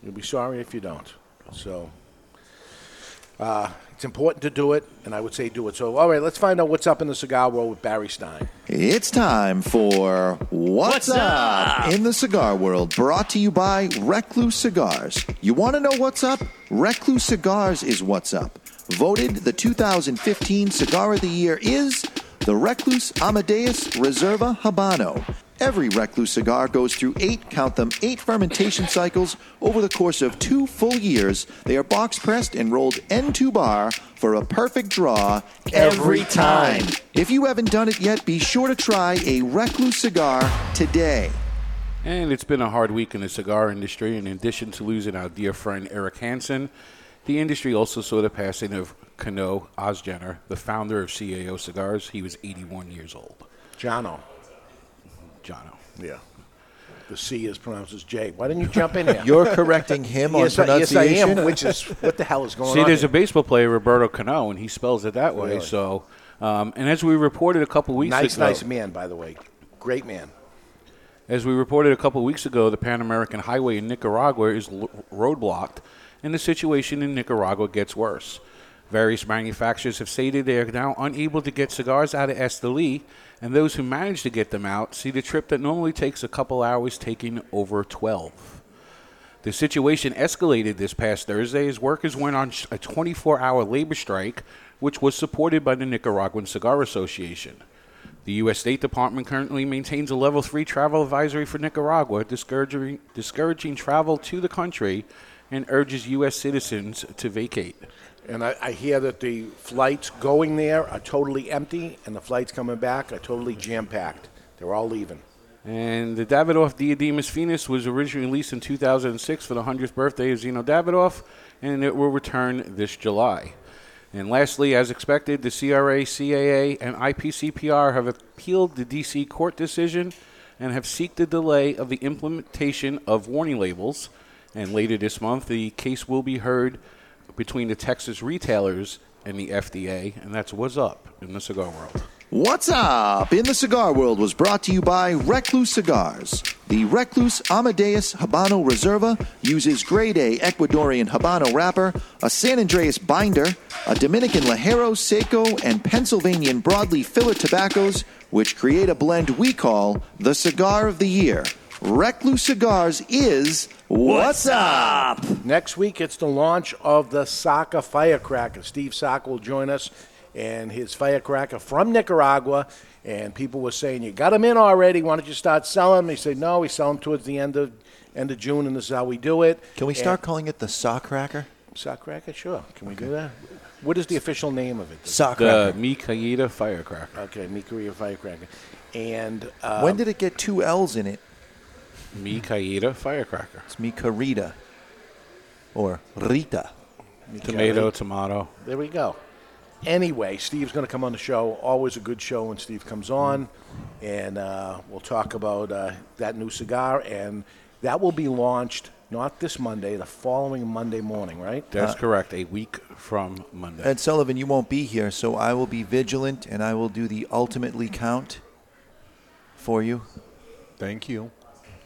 You'll be sorry if you don't. So uh, it's important to do it, and I would say do it. So, all right, let's find out what's up in the cigar world with Barry Stein. It's time for What's, What's up? Up? in the Cigar World, brought to you by Recluse Cigars. You want to know what's up? Recluse Cigars is what's up. Voted the 2015 Cigar of the Year is the Recluse Amadeus Reserva Habano. Every Recluse cigar goes through eight, count them, eight fermentation cycles over the course of two full years. They are box pressed and rolled end to bar for a perfect draw every time. If you haven't done it yet, be sure to try a Recluse cigar today. And it's been a hard week in the cigar industry. In addition to losing our dear friend Eric Hanson, the industry also saw the passing of Cano Ozgener, the founder of CAO Cigars. He was 81 years old. Jono. Jono. Yeah. The C is pronounced as J. Why didn't you jump in here? You're correcting him on yes, I, yes, I am. pronunciation? Which is what the hell is going on? See, on? there's here? a baseball player, Roberto Cano, and he spells it that way. Really? So, um, and as we reported a couple weeks nice, ago, nice man, by the way. Great man. As we reported a couple weeks ago, the Pan American Highway in Nicaragua is l- roadblocked, and the situation in Nicaragua gets worse. Various manufacturers have stated they are now unable to get cigars out of Esteli, and those who manage to get them out see the trip that normally takes a couple hours taking over 12. The situation escalated this past Thursday as workers went on a 24 hour labor strike, which was supported by the Nicaraguan Cigar Association. The U.S. State Department currently maintains a level 3 travel advisory for Nicaragua, discouraging, discouraging travel to the country and urges U.S. citizens to vacate. And I, I hear that the flights going there are totally empty, and the flights coming back are totally jam packed. They're all leaving. And the Davidoff Diademas Finos was originally released in 2006 for the 100th birthday of Zino Davidoff, and it will return this July. And lastly, as expected, the CRA, CAA, and IPCPR have appealed the D.C. court decision and have sought the delay of the implementation of warning labels. And later this month, the case will be heard between the Texas retailers and the FDA, and that's what's up in the cigar world. What's up in the cigar world was brought to you by Recluse Cigars. The Recluse Amadeus Habano Reserva uses grade A Ecuadorian Habano wrapper, a San Andrés binder, a Dominican Ligero Seco, and Pennsylvanian broadleaf filler tobaccos, which create a blend we call the Cigar of the Year. Recluse Cigars is What's Up? Next week, it's the launch of the Saka Firecracker. Steve Saka will join us and his firecracker from Nicaragua. And people were saying, "You got them in already? Why don't you start selling?" them? He said, "No, we sell them towards the end of end of June, and this is how we do it." Can we And- start calling it the Saw Cracker? Sock cracker? Sure. Can we do that? What is the official name of it? Saw The Cracker. Mikayita Firecracker. Okay, Mikuria Firecracker. And uh, when did it get two L's in it? Mi Caída firecracker. It's Mi Carita. Or Rita. Tomato, tomato. There we go. Anyway, Steve's going to come on the show. Always a good show when Steve comes on. And uh, we'll talk about uh, that new cigar. And that will be launched not this Monday, the following Monday morning, right? That's correct. A week from Monday. Ed Sullivan, you won't be here, so I will be vigilant and I will do the ultimately count for you. Thank you.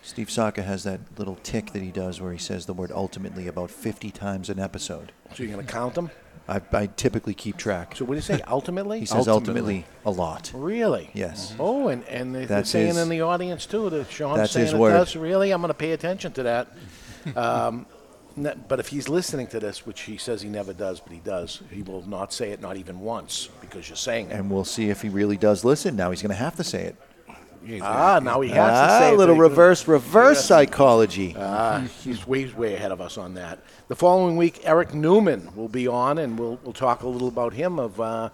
Steve Saka has that little tick that he does where he says the word ultimately about 50 times an episode. So you're going to count them? I, I typically keep track. So what do you say, ultimately? He says ultimately, a lot. Really? Yes. Oh, and, and they're saying his- in the audience, too, that Sean's saying it word. does. Really? I'm going to pay attention to that. um, but if he's listening to this, which he says he never does, but he does, he will not say it, not even once, because you're saying it. And we'll see if he really does listen. Now he's going to have to say it. Ah, now he has ah, to say it. a little Very good. reverse, reverse Yes. psychology. Ah, he's way, way ahead of us on that. The following week, Eric Newman will be on, and we'll we'll talk a little about him. Of uh,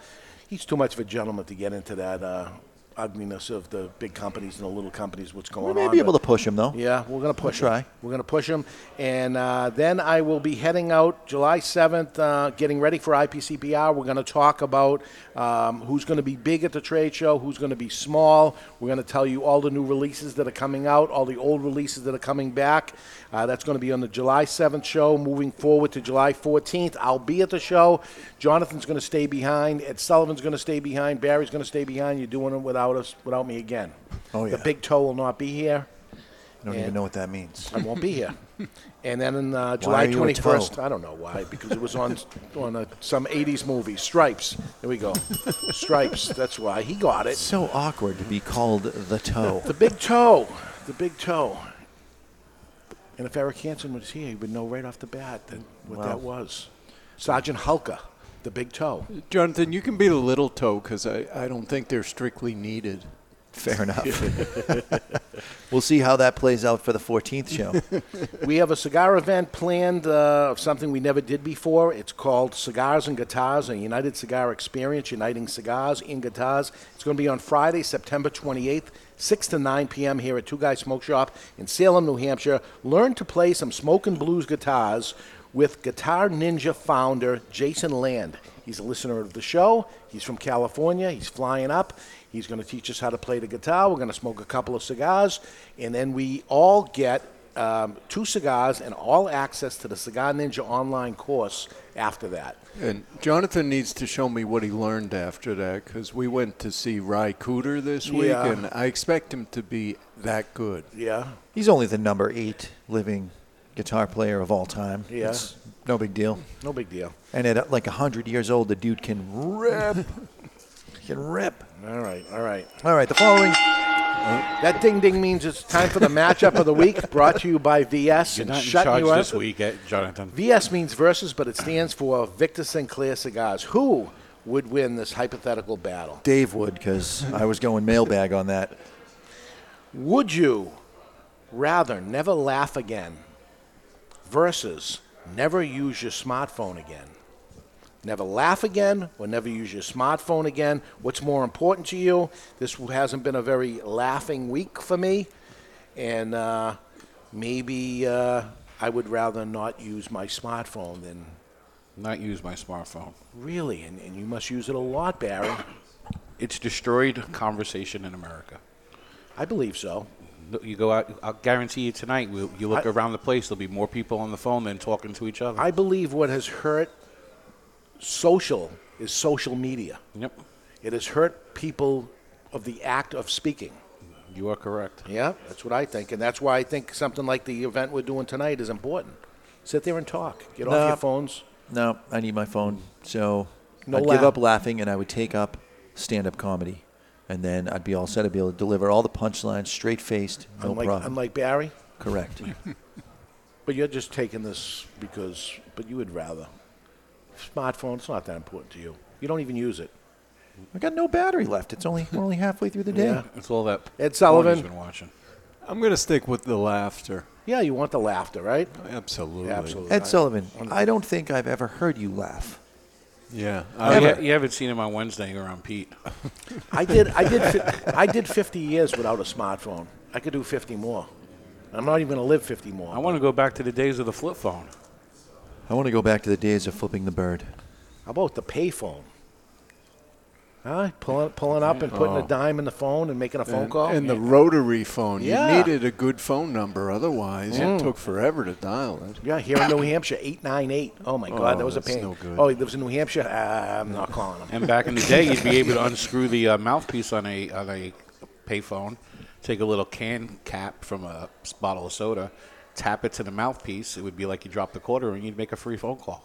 he's too much of a gentleman to get into that uh, ugliness of the big companies and the little companies. What's going on. We on? may be able to push him, though. Yeah, we're going to push We'll him. try. We're going to push him. And uh, then I will be heading out July 7th, uh, getting ready for IPCPR. We're going to talk about um, who's going to be big at the trade show, who's going to be small. We're going to tell you all the new releases that are coming out, all the old releases that are coming back. Uh, that's going to be on the July 7th show. Moving forward to July 14th, I'll be at the show. Jonathan's going to stay behind. Ed Sullivan's going to stay behind. Barry's going to stay behind. You're doing it without us, without me again. Oh, yeah. The big toe will not be here. I don't even know what that means. I won't be here. And then on uh, July are you a 21st. I don't know why, because it was on on a, some 80s movie, Stripes. There we go. Stripes, that's why. He got it. It's so awkward to be called the toe. The big toe. The big toe. And if Eric Hanson was here, he would know right off the bat that what Wow. that was. Sergeant Hulka, the big toe. Jonathan, you can be the little toe because I, I don't think they're strictly needed. Fair enough. we'll see how that plays out for the 14th show. we have a cigar event planned uh, of something we never did before. It's called Cigars and Guitars, a United Cigar Experience, uniting cigars and guitars. It's going to be on Friday, September 28th, 6 to 9 p.m. here at Two Guys Smoke Shop in Salem, New Hampshire. Learn to play some smoke and blues guitars with Guitar Ninja founder Jason Land. He's a listener of the show. He's from California. He's flying up. He's going to teach us how to play the guitar. We're going to smoke a couple of cigars, and then we all get um, two cigars and all access to the Cigar Ninja online course after that. And Jonathan needs to show me what he learned after that because we went to see Ry Cooder this week, Yeah. and I expect him to be that good. Yeah. He's only the number eight living guitar player of all time. Yeah. It's no big deal. No big deal. And at uh, like 100 years old, the dude can rip. he can rip. All right, all right. All right, the following. That ding ding means it's time for the matchup of the week, brought to you by VS. You're and not in shutting charge you up. this week, eh, Jonathan. VS means versus, but it stands for Victor Sinclair Cigars. Who would win this hypothetical battle? Dave would, because I was going mailbag on that. Would you rather never laugh again versus never use your smartphone again? Never laugh again or never use your smartphone again? What's more important to you? This hasn't been a very laughing week for me, and uh, maybe uh, I would rather not use my smartphone than. Not use my smartphone. Really? And, and you must use it a lot, Barry. It's destroyed conversation in America. I believe so. You go out. I'll guarantee you tonight. we'll- You look I- around the place. There'll be more people on the phone than talking to each other. I believe what has hurt social is social media. Yep. It has hurt people of the act of speaking. You are correct. Yeah, that's what I think. And that's why I think something like the event we're doing tonight is important. Sit there and talk. Get off your phones. No, I need my phone. So No I'd laugh. give up laughing and I would take up stand up comedy. And then I'd be all set. I'd be able to deliver all the punchlines straight faced, no unlike, problem. unlike Barry. Correct. But you're just taking this because, but you would rather. Smartphone, it's not that important to you. You don't even use it. I got no battery left. It's only we're only halfway through the day. Yeah. It's all that. Ed Sullivan. he's been watching. I'm going to stick with the laughter. Yeah, you want the laughter, right? Absolutely. Absolutely. Ed Sullivan, I don't think I've ever heard you laugh. Yeah. Oh, yeah, you haven't seen him on Wednesday around Pete. I did. I did. fi- I did 50 years without a smartphone. I could do 50 more. I'm not even going to live 50 more. I want to go back to the days of the flip phone. I want to go back to the days of flipping the bird. How about the payphone? Huh? Pulling, pulling up and putting Oh. a dime in the phone and making a phone and, call. And the rotary phone. Yeah. You needed a good phone number, otherwise Mm. it took forever to dial it. Yeah, here in New Hampshire, 898. Oh, my God, Oh, that was a pain. no good. Oh, he lives in New Hampshire? Uh, I'm not calling him. And back in the day, you'd be able to unscrew the uh, mouthpiece on a on a payphone, take a little can cap from a bottle of soda, tap it to the mouthpiece. It would be like you dropped the quarter, and you'd make a free phone call.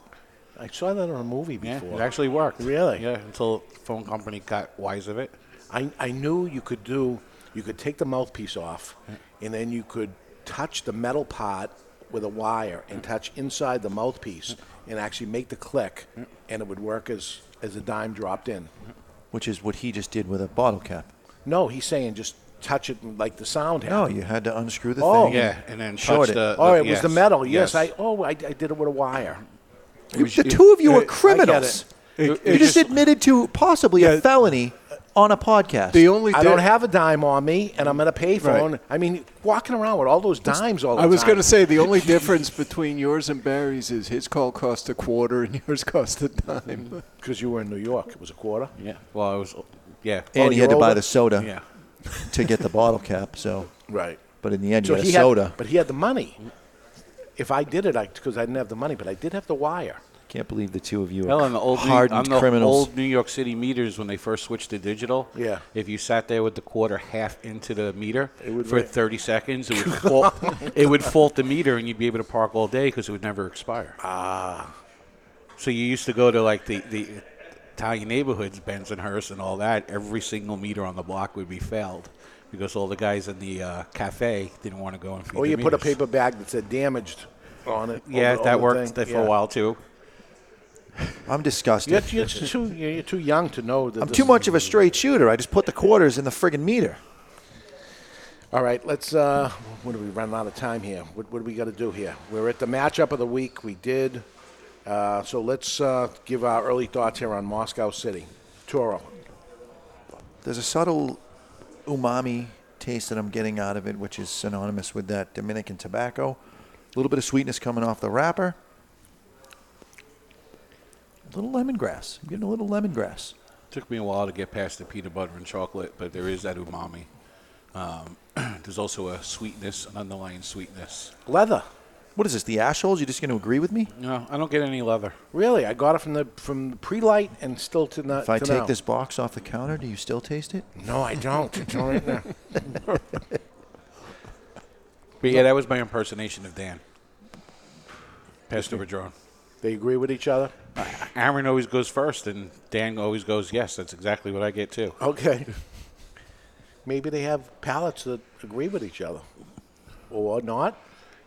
I saw that on a movie Yeah, it actually worked. Really? Yeah, until the phone company got wise of it. I, I knew you could do, you could take the mouthpiece off, and then you could touch the metal part with a wire and touch inside the mouthpiece and actually make the click, and it would work as, as a dime dropped in. Which is what he just did with a bottle cap. No, he's saying just touch it and like the sound No, you had to unscrew the Oh. thing. Yeah, and then short touch it. the- Oh, it was the metal. Yes, yes. I. Oh, I, I did it with a wire. You- the two of you are criminals. it. you just, admitted to possibly a felony on a podcast. The only I don't have a dime on me, and I'm at a payphone. Right. I mean, walking around with all those dimes all the time. I was going to say the only difference between yours and Barry's is his call cost a quarter and yours cost a dime. because you were in New York. It was a quarter. Yeah. Well, I was. Yeah. and oh, he had to you're buy the soda Yeah. To get the bottle cap. So Right. But in the end, So you had he a soda. Had, but he had the money. If I did it, I because I didn't have the money, but I did have the wire. Can't believe the two of you Hell, are on the old New, hardened on the criminals. old New York City meters when they first switched to digital. Yeah. If you sat there with the quarter half into the meter would for ri- 30 seconds, it would fault, it would fault the meter, and you'd be able to park all day because it would never expire. Ah. So you used to go to like the the Italian neighborhoods, Bensonhurst, and all that. Every single meter on the block would be failed because all the guys in the uh, cafe didn't want to go and feed Or the you put a meters. paper bag that said damaged on it. Yeah, over- that over worked thing. for Yeah. a while too. I'm disgusted. You're, you're too, you're too young to know that. I'm this too is- much of a straight shooter. I just put the quarters in the friggin' meter. All right, let's. Uh, what are we running out of time here? What, what do we got to do here? We're at the matchup of the week. We did. Uh, so let's uh, give our early thoughts here on Moscow City. Toro. There's a subtle umami taste that I'm getting out of it, which is synonymous with that Dominican tobacco. A little bit of sweetness coming off the wrapper. A little lemongrass. I'm getting a little lemongrass. Took me a while to get past the peanut butter and chocolate, but there is that umami. Um, there's also a sweetness, an underlying sweetness. Leather. What is this? The Ashholes? You're just going to agree with me? No, I don't get any leather. Really, I got it from the from the pre-light and still to not. If I to take now. this box off the counter, do you still taste it? No, I don't. It's all right now. But yeah, that was my impersonation of Dan. Passed over drone. They agree with each other. Aaron always goes first, and Dan always goes yes. That's exactly what I get too. Okay. Maybe they have palates that agree with each other, or not.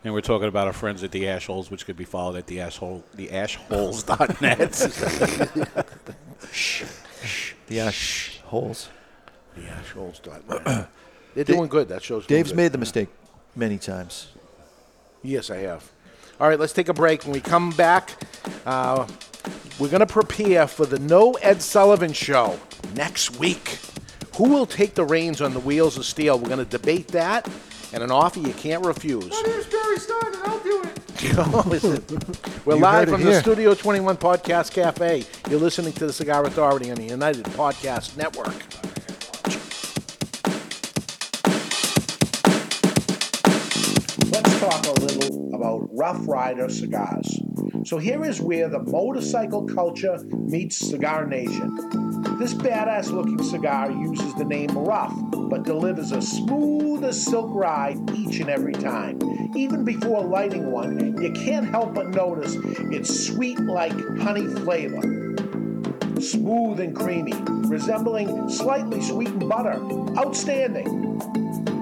And we're talking about our friends at the Ashholes, which could be followed at the asshole, the ashholes.net. The Ashholes. The Ashholes. They're doing good. That shows. Dave's good. made the mistake many times. Yes, I have. All right, let's take a break. When we come back, uh, we're going to prepare for the No Ed Sullivan Show next week. Who will take the reins on the wheels of steel? We're going to debate that, and an offer you can't refuse. Here's Barry Stein, and I'll do it. We're You live heard it from the here. Studio 21 Podcast Cafe. You're listening to the Cigar Authority on the United Podcast Network. Let's talk a little about Rough Rider cigars. So here is where the motorcycle culture meets Cigar Nation. This badass looking cigar uses the name Rough, but delivers a smooth as silk ride each and every time. Even before lighting one, you can't help but notice it's sweet like honey flavor. Smooth and creamy, resembling slightly sweetened butter. Outstanding.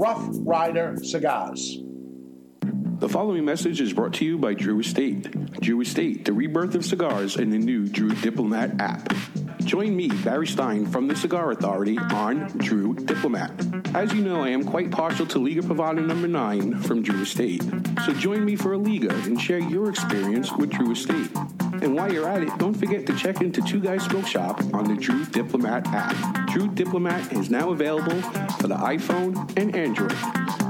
Rough Rider Cigars. The following message is brought to you by Drew Estate. Drew Estate, the rebirth of cigars and the new Drew Diplomat app. Join me, Barry Stein, from the Cigar Authority on Drew Diplomat. As you know, I am quite partial to Liga Privada number 9 from Drew Estate. So join me for a Liga and share your experience with Drew Estate. And while you're at it, don't forget to check into Two Guys Smoke Shop on the Drew Diplomat app. Drew Diplomat is now available for the iPhone and Android.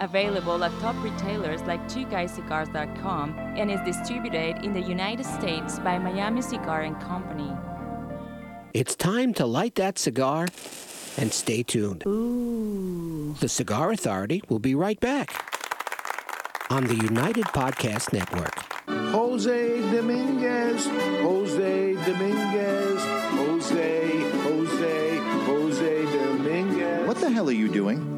Available at top retailers like twoguyscigars.com and is distributed in the United States by Miami Cigar and Company. It's time to light that cigar and stay tuned. The Cigar Authority will be right back on the United Podcast Network. Jose Dominguez, Jose Dominguez, Jose, Jose, Jose Dominguez. What the hell are you doing?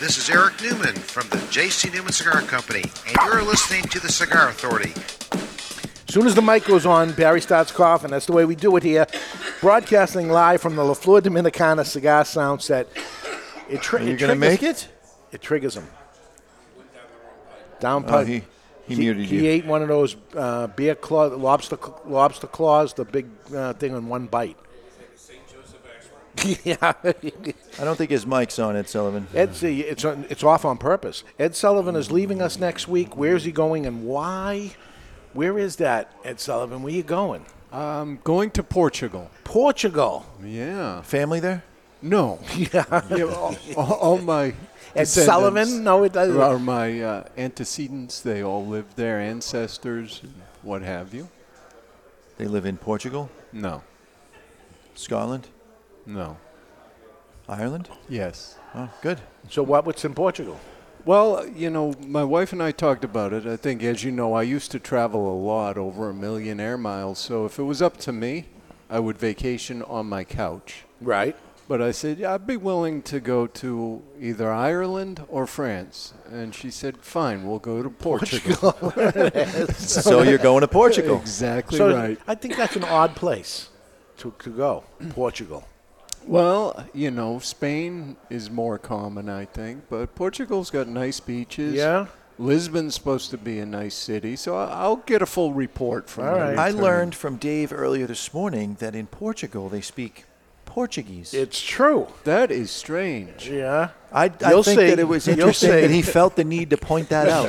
This is Eric Newman from the J.C. Newman Cigar Company, and you're listening to the Cigar Authority. As soon as the mic goes on, Barry starts coughing. That's the way we do it here. Broadcasting live from the La Flor Dominicana cigar sound set. It tri- Are you gonna make it? It triggers him. Down Oh, pipe. he- he muted he you. ate one of those uh, beer claw, lobster lobster claws, the big uh, thing in one bite. Yeah. I don't think his mic's on, Ed Sullivan. Ed, see, it's on, it's off on purpose. Ed Sullivan is leaving us next week. Where's he going and why? Where is that, Ed Sullivan? Where are you going? I'm going to Portugal. Portugal. Yeah. Family there? No. Yeah. all, all- all my Ed Sullivan? No, it doesn't. Are my uh, antecedents? They all live there, ancestors, what have you. They live in Portugal? No. Scotland? No. Ireland? Yes. Oh, good. So what? What's in Portugal? Well, you know, my wife and I talked about it. I think, as you know, I used to travel a lot, over a million air miles. So if it was up to me, I would vacation on my couch. Right. But I said, yeah, I'd be willing to go to either Ireland or France. And she said, fine, we'll go to Portugal. So you're going to Portugal. Exactly So right. I think that's an odd place to, to go. Portugal. Well, you know, Spain is more common, I think, but Portugal's got nice beaches. Yeah? Lisbon's supposed to be a nice city, so I- I'll get a full report from All the right. I learned from Dave earlier this morning that in Portugal they speak Portuguese. It's true. That is strange. Yeah. I, I You'll think see. that it was You'll interesting see. that he felt the need to point that out.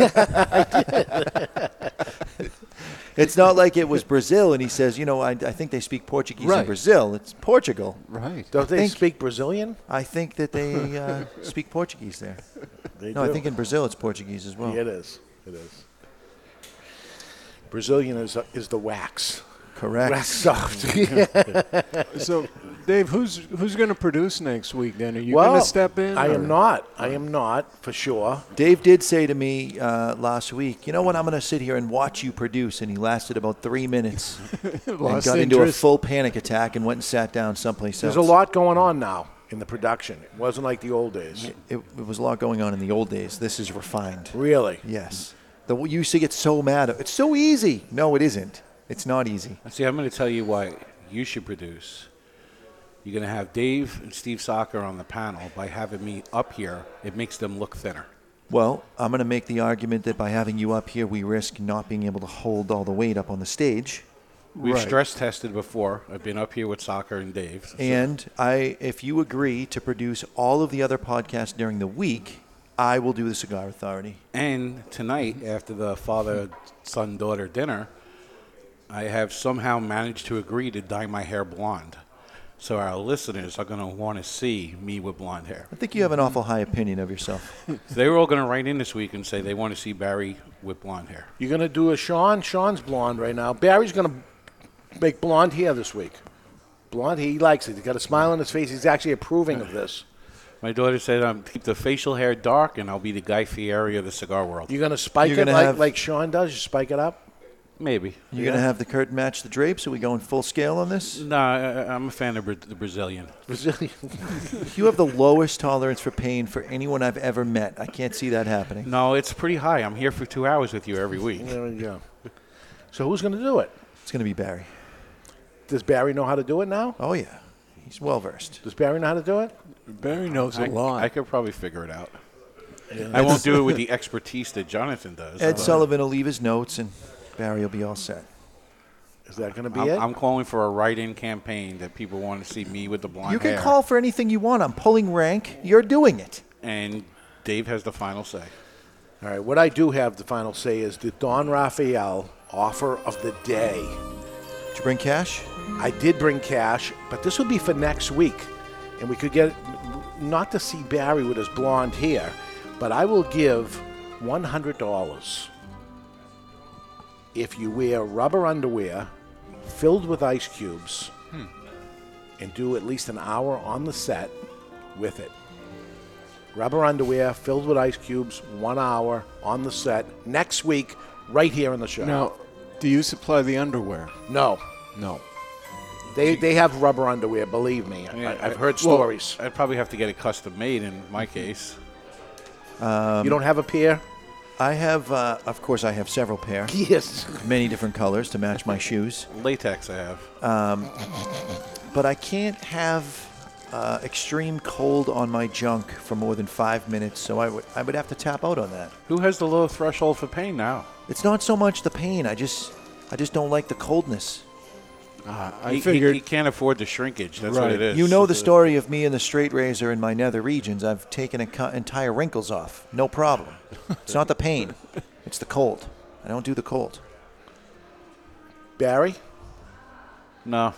it's not like it was Brazil and he says, you know, I, I think they speak Portuguese in Brazil. It's Portugal. Right. Don't I they think- speak Brazilian? I think that they uh, speak Portuguese there. They no, I do. think in Brazil it's Portuguese as well. Yeah, it is. It is. Brazilian is uh, is the wax. Correct. Soft. so, Dave, who's who's going to produce next week? Then are you well, going to step in? I or- am not. I am not for sure. Dave did say to me uh, last week, you know what, I'm going to sit here and watch you produce. And he lasted about three minutes and got into a full panic attack and went and sat down someplace There's else. a lot going on now in the production. It wasn't like the old days. It, it was a lot going on in the old days. This is refined. Really? Yes. The, you used to get so mad. It's so easy. No, it isn't. It's not easy. See, I'm going to tell you why you should produce. You're going to have Dave and Steve Soccer on the panel. By having me up here, it makes them look thinner. Well, I'm going to make the argument that by having you up here, we risk not being able to hold all the weight up on the stage. We've Right. stress tested before. I've been up here with Soccer and Dave. so- And I, if you agree to produce all of the other podcasts during the week, I will do the Cigar Authority. And tonight, after the father son daughter dinner, I have somehow managed to agree to dye my hair blonde. So our listeners are going to want to see me with blonde hair. I think you have an awful high opinion of yourself. they were all going to write in this week and say they want to see Barry with blonde hair. You're going to do a Sean. Sean's blonde right now. Barry's going to make blonde hair this week. Blonde, he likes it. He's got a smile on his face. He's actually approving of this. My daughter said, um, keep the facial hair dark and I'll be the Guy Fieri of the cigar world. You're going to spike You're it gonna like, have- like Sean does? You spike it up? Maybe. You're going to have the curtain match the drapes? Are we going full scale on this? No, I, I'm a fan of Bra- the Brazilian. Brazilian. You have the lowest tolerance for pain for anyone I've ever met. I can't see that happening. No, it's pretty high. I'm here for two hours with you every week. There we go. So who's going to do it? It's going to be Barry. Does Barry know how to do it now? Oh, yeah. He's well versed. Does Barry know how to do it? Barry knows I, a lot. I could probably figure it out. Yeah. I won't do it with the expertise that Jonathan does. Ed Sullivan will leave his notes, and Barry will be all set. Is that going to be I'm, it? I'm calling for a write-in campaign that people want to see me with the blonde You can hair. call for anything you want. I'm pulling rank. You're doing it. and Dave has the final say. All right. What I do have the final say is the Don Rafael offer of the day. Did you bring cash? I did bring cash, but this would be for next week, and we could get not to see Barry with his blonde hair, but I will give one hundred dollars if you wear rubber underwear filled with ice cubes Hmm. and do at least an hour on the set with it. Rubber underwear filled with ice cubes, one hour on the set next week, right here in the show. Now, do you supply the underwear? No. No. They, they have rubber underwear, believe me. I, I've heard Well, stories. I'd probably have to get it custom made in my case. Um, you don't have a pair? I have, uh, of course, I have several pair. Yes. Many different colors to match my shoes. Latex I have. Um, but I can't have uh, extreme cold on my junk for more than five minutes, so I would I would have to tap out on that. Who has the low threshold for pain now? It's not so much the pain. I just I just don't like the coldness. Uh, I he, he- figured- he, can't afford the shrinkage. That's what it is. You know the story of me and the straight razor in my nether regions. I've taken a co- entire wrinkles off. No problem. it's not the pain. It's the cold. I don't do the cold. Barry? No.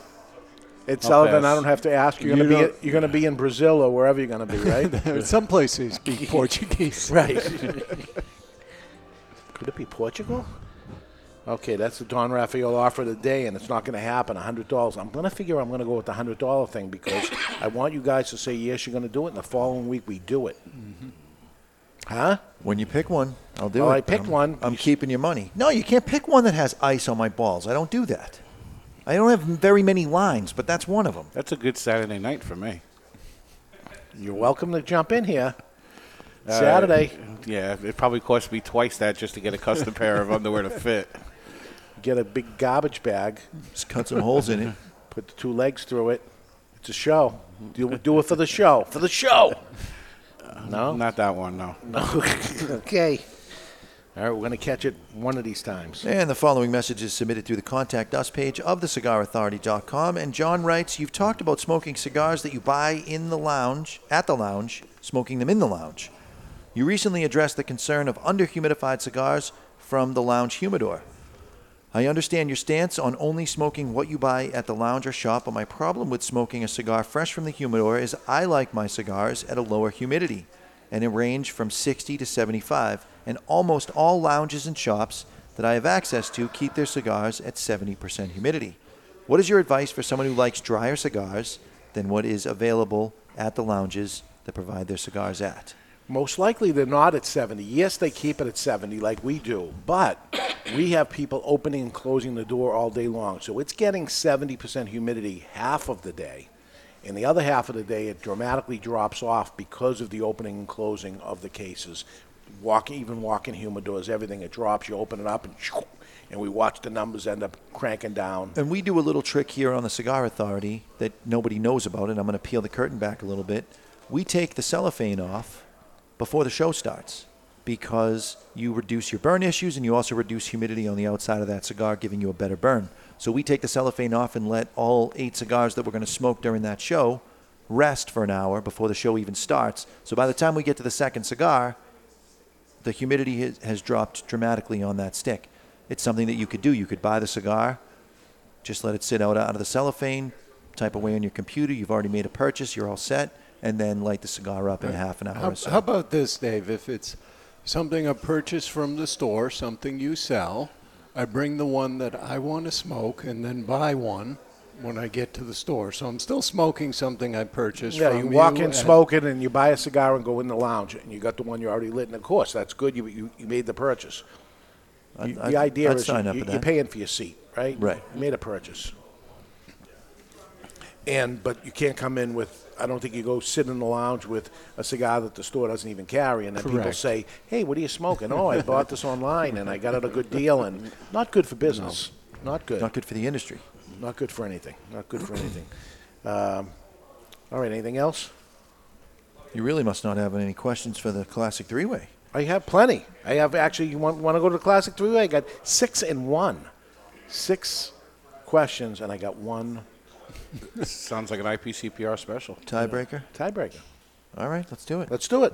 It's I'll Sullivan. pass. I don't have to ask. You're You gonna be you're gonna be in Brazil or wherever you're gonna be, right? Some places speak Portuguese. right. Could it be Portugal? Okay, that's the Don Rafael offer of the day, and it's not going to happen. hundred dollars. I'm going to figure I'm going to go with the hundred dollar thing because I want you guys to say yes, you're going to do it, and the following week we do it. Huh? When you pick one, I'll do Well, it. I picked I'm- one. I'm keeping your money. No, you can't pick one that has ice on my balls. I don't do that. I don't have very many lines, but that's one of them. That's a good Saturday night for me. You're welcome to jump in here. Uh, Saturday. yeah, it probably cost me twice that just to get a custom pair of underwear to fit. Get a big garbage bag. Just cut some holes in it. Put the two legs through it. It's a show. Do, do it for the show. For the show. No? Not that one, no. No. okay. All right, we're going to catch it one of these times. And the following message is submitted through the Contact Us page of thecigarauthority.com. And John writes, You've talked about smoking cigars that you buy in the lounge, at the lounge, smoking them in the lounge. You recently addressed the concern of underhumidified cigars from the lounge humidor. I understand your stance on only smoking what you buy at the lounge or shop, but my problem with smoking a cigar fresh from the humidor is I like my cigars at a lower humidity and a range from 60 to 75, and almost all lounges and shops that I have access to keep their cigars at 70% humidity. What is your advice for someone who likes drier cigars than what is available at the lounges that provide their cigars at? Most likely they're not at 70. Yes, they keep it at 70 like we do, but we have people opening and closing the door all day long. So it's getting 70% humidity half of the day. And the other half of the day, it dramatically drops off because of the opening and closing of the cases. Walking, even walking humidors, everything, it drops. You open it up and and we watch the numbers end up cranking down. And we do a little trick here on the Cigar Authority that nobody knows about, and I'm going to peel the curtain back a little bit. We take the cellophane off before the show starts because you reduce your burn issues and you also reduce humidity on the outside of that cigar, giving you a better burn. So we take the cellophane off and let all eight cigars that we're going to smoke during that show rest for an hour before the show even starts. So by the time we get to the second cigar, the humidity has, dropped dramatically on that stick. It's something that you could do. You could buy the cigar, just let it sit out out of the cellophane, type away on your computer. You've already made a purchase. You're all set, and then light the cigar up in a half an hour How, or so. how about this, Dave? If it's something I purchase from the store, something you sell, I bring the one that I want to smoke and then buy one when I get to the store. So I'm still smoking something I purchased Yeah, from you walk you in, and- smoke it, and you buy a cigar and go in the lounge, and you got the one you already lit. And of course, that's good. You you, you made the purchase. I'd- You- I'd- the idea I'd is sign you, up you, for you're paying for your seat, right? Right. You made a purchase. And but you can't come in with. I don't think you go sit in the lounge with a cigar that the store doesn't even carry, and then people Correct. say, "Hey, what are you smoking?" "Oh, I bought this online, and I got it a good deal." And not good for business. Not good. Not good for the industry. Not good for anything. Not good for anything. Um, all right. Anything else? You really must not have any questions for the Classic Three Way. I have plenty. I have actually. You want, want to go to the classic three-way? I got six and one, six questions, and I got one Sounds like an IPCPR special. Tiebreaker? tiebreaker. All right, let's do it. Let's do it.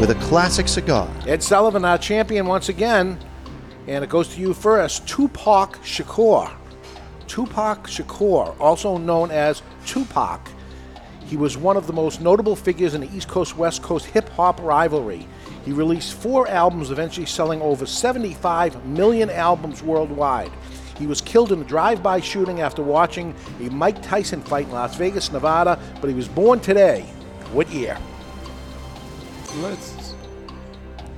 with a classic cigar. Ed Sullivan, our champion once again, and it goes to you first. Tupac Shakur. Tupac Shakur, also known as Tupac. He was one of the most notable figures in the East Coast West Coast hip hop rivalry. He released four albums, eventually selling over 75 million albums worldwide. He was killed in a drive by shooting after watching a Mike Tyson fight in Las Vegas, Nevada, but he was born today. What year? Let's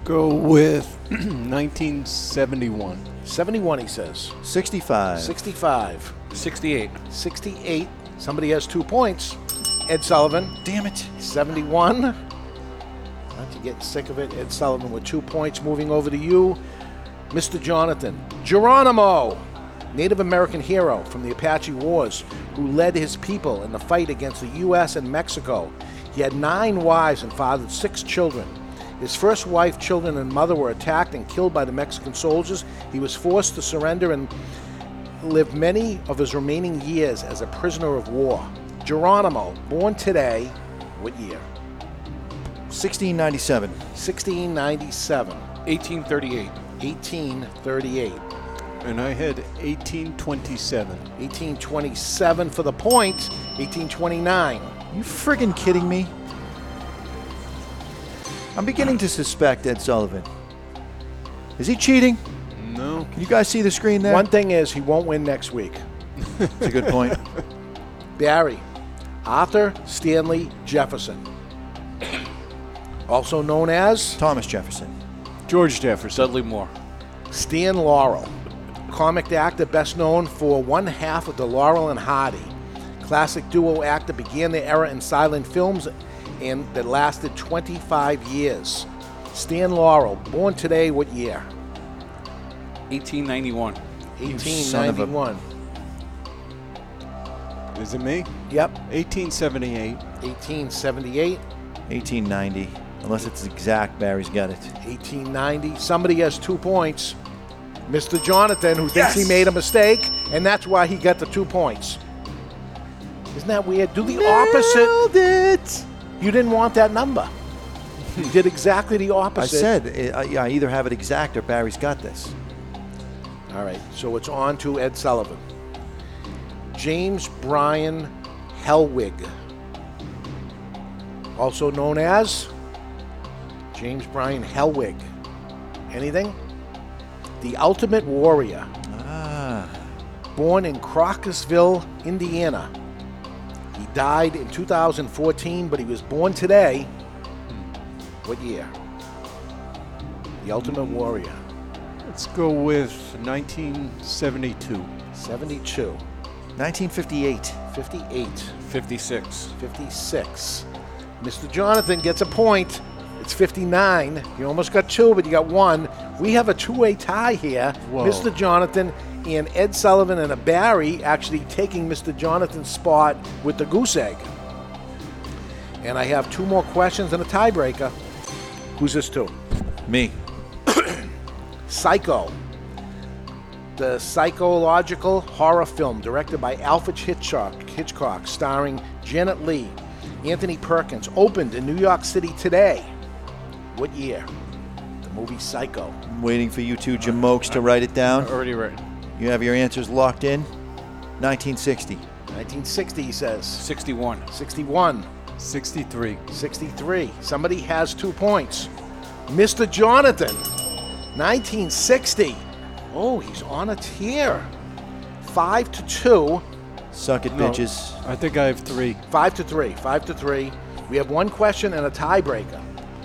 go with 1971. 71, he says. 65. 65. 68. 68. Somebody has two points. Ed Sullivan. Damn it. 71. Not you getting sick of it. Ed Sullivan with two points. Moving over to you, Mr. Jonathan. Geronimo, Native American hero from the Apache Wars, who led his people in the fight against the U.S. and Mexico. He had nine wives and fathered six children. His first wife, children, and mother were attacked and killed by the Mexican soldiers. He was forced to surrender and lived many of his remaining years as a prisoner of war. Geronimo, born today, What year? 1697. 1697. 1838. 1838. And I had 1827. 1827 for the point. 1829. You friggin' kidding me? I'm beginning to suspect Ed Sullivan. Is he cheating? No. Can you guys see the screen there? One thing is, he won't win next week. That's a good point. Barry, Arthur Stanley Jefferson, also known as Thomas Jefferson, George Jefferson, Dudley Moore, Stan Laurel, comic actor best known for one half of the Laurel and Hardy. Classic duo actor began their era in silent films and that lasted 25 years. Stan Laurel, born today, what year? 1891. son 1891. Is it me? Yep. 1878. 1878. 1890. Unless it's exact, Barry's got it. 1890. Somebody has two points. Mr. Jonathan, who thinks he made a mistake, and that's why he got the two points. Isn't that weird? Do the opposite. it. You didn't want that number. You did exactly the I opposite. said I, said, I either have it exact or Barry's got this. All right, so it's on to Ed Sullivan. James Brian Hellwig, also known as James Brian Hellwig. Anything? The Ultimate Warrior. Ah. Born in Crawfordsville, Indiana. He died in 2014, but he was born today. What year? The Ultimate Warrior. Let's go with 1972. 72. 1958. 58. 56. 56. Mr. Jonathan gets a point. It's 59. You almost got two, but you got one. We have a two-way tie here. Whoa. Mr. Jonathan and Ed Sullivan and a Barry actually taking Mr. Jonathan's spot with the goose egg. And I have two more questions and a tiebreaker. Who's this to? Me. Psycho. The psychological horror film directed by Alfred Hitchcock, Hitchcock starring Janet Leigh, Anthony Perkins, opened in New York City today. What year? The movie Psycho. I'm waiting for you two jamokes to write it down. Already written. You have your answers locked in. 1960. 1960, he says. 61. 61. 63. 63. Somebody has two points. Mr. Jonathan, 1960. Oh, he's on a tear. Five to two. Suck it, No, bitches. I think I have three. Five to three. Five to three. We have one question and a tiebreaker.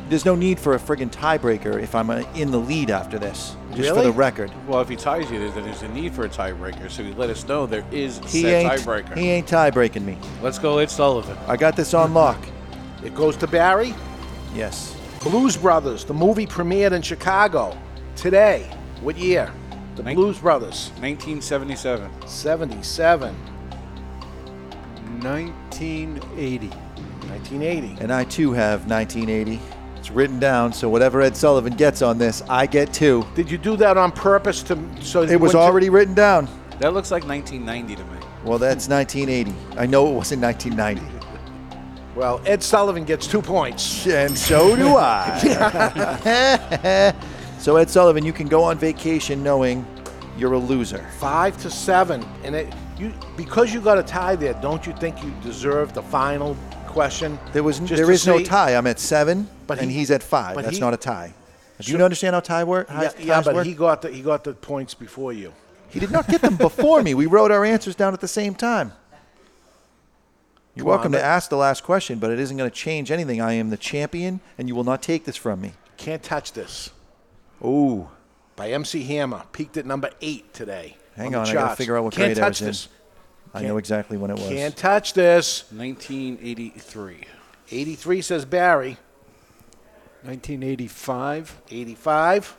There's no need for a friggin' tiebreaker if I'm uh, in the lead after this. Just for Really? the record. Well, if he ties you, then there's a need for a tiebreaker. So he let us know there is He said ain't, tiebreaker. he ain't tie breaking me. Let's go, Ed Sullivan. I got this on lock. It goes to Barry. Yes. Blues Brothers. The movie premiered in Chicago today. What year? The Nin- Blues Brothers. 1977. 77. 1980. 1980. And I too have 1980. It's written down, so whatever Ed Sullivan gets on this, I get two. Did you do that on purpose to so It was already written down. That looks like 1990 to me. Well, that's 1980. I know it wasn't 1990. Well, Ed Sullivan gets two points. And so do I. so, Ed Sullivan, you can go on vacation knowing you're a loser. Five to seven, and it you because you got a tie there. Don't you think you deserve the final question? There was Just there to is no say- tie. I'm at seven, But and he- he's at five. but That's he- not a tie. Do you understand how tie work? Yeah, yeah, but he got the he got the points before you. He did not get them before me. We wrote our answers down at the same time. You're welcome to ask the last question, but it isn't going to change anything. I am the champion, and you will not take this from me. Can't touch this. Ooh. By MC Hammer, peaked at number eight today. Hang the on, I got to charts. figure out what Can't grade I touch was in. this. I know exactly when it was. Can't touch this. 1983. 83 says Barry. 1985. 85.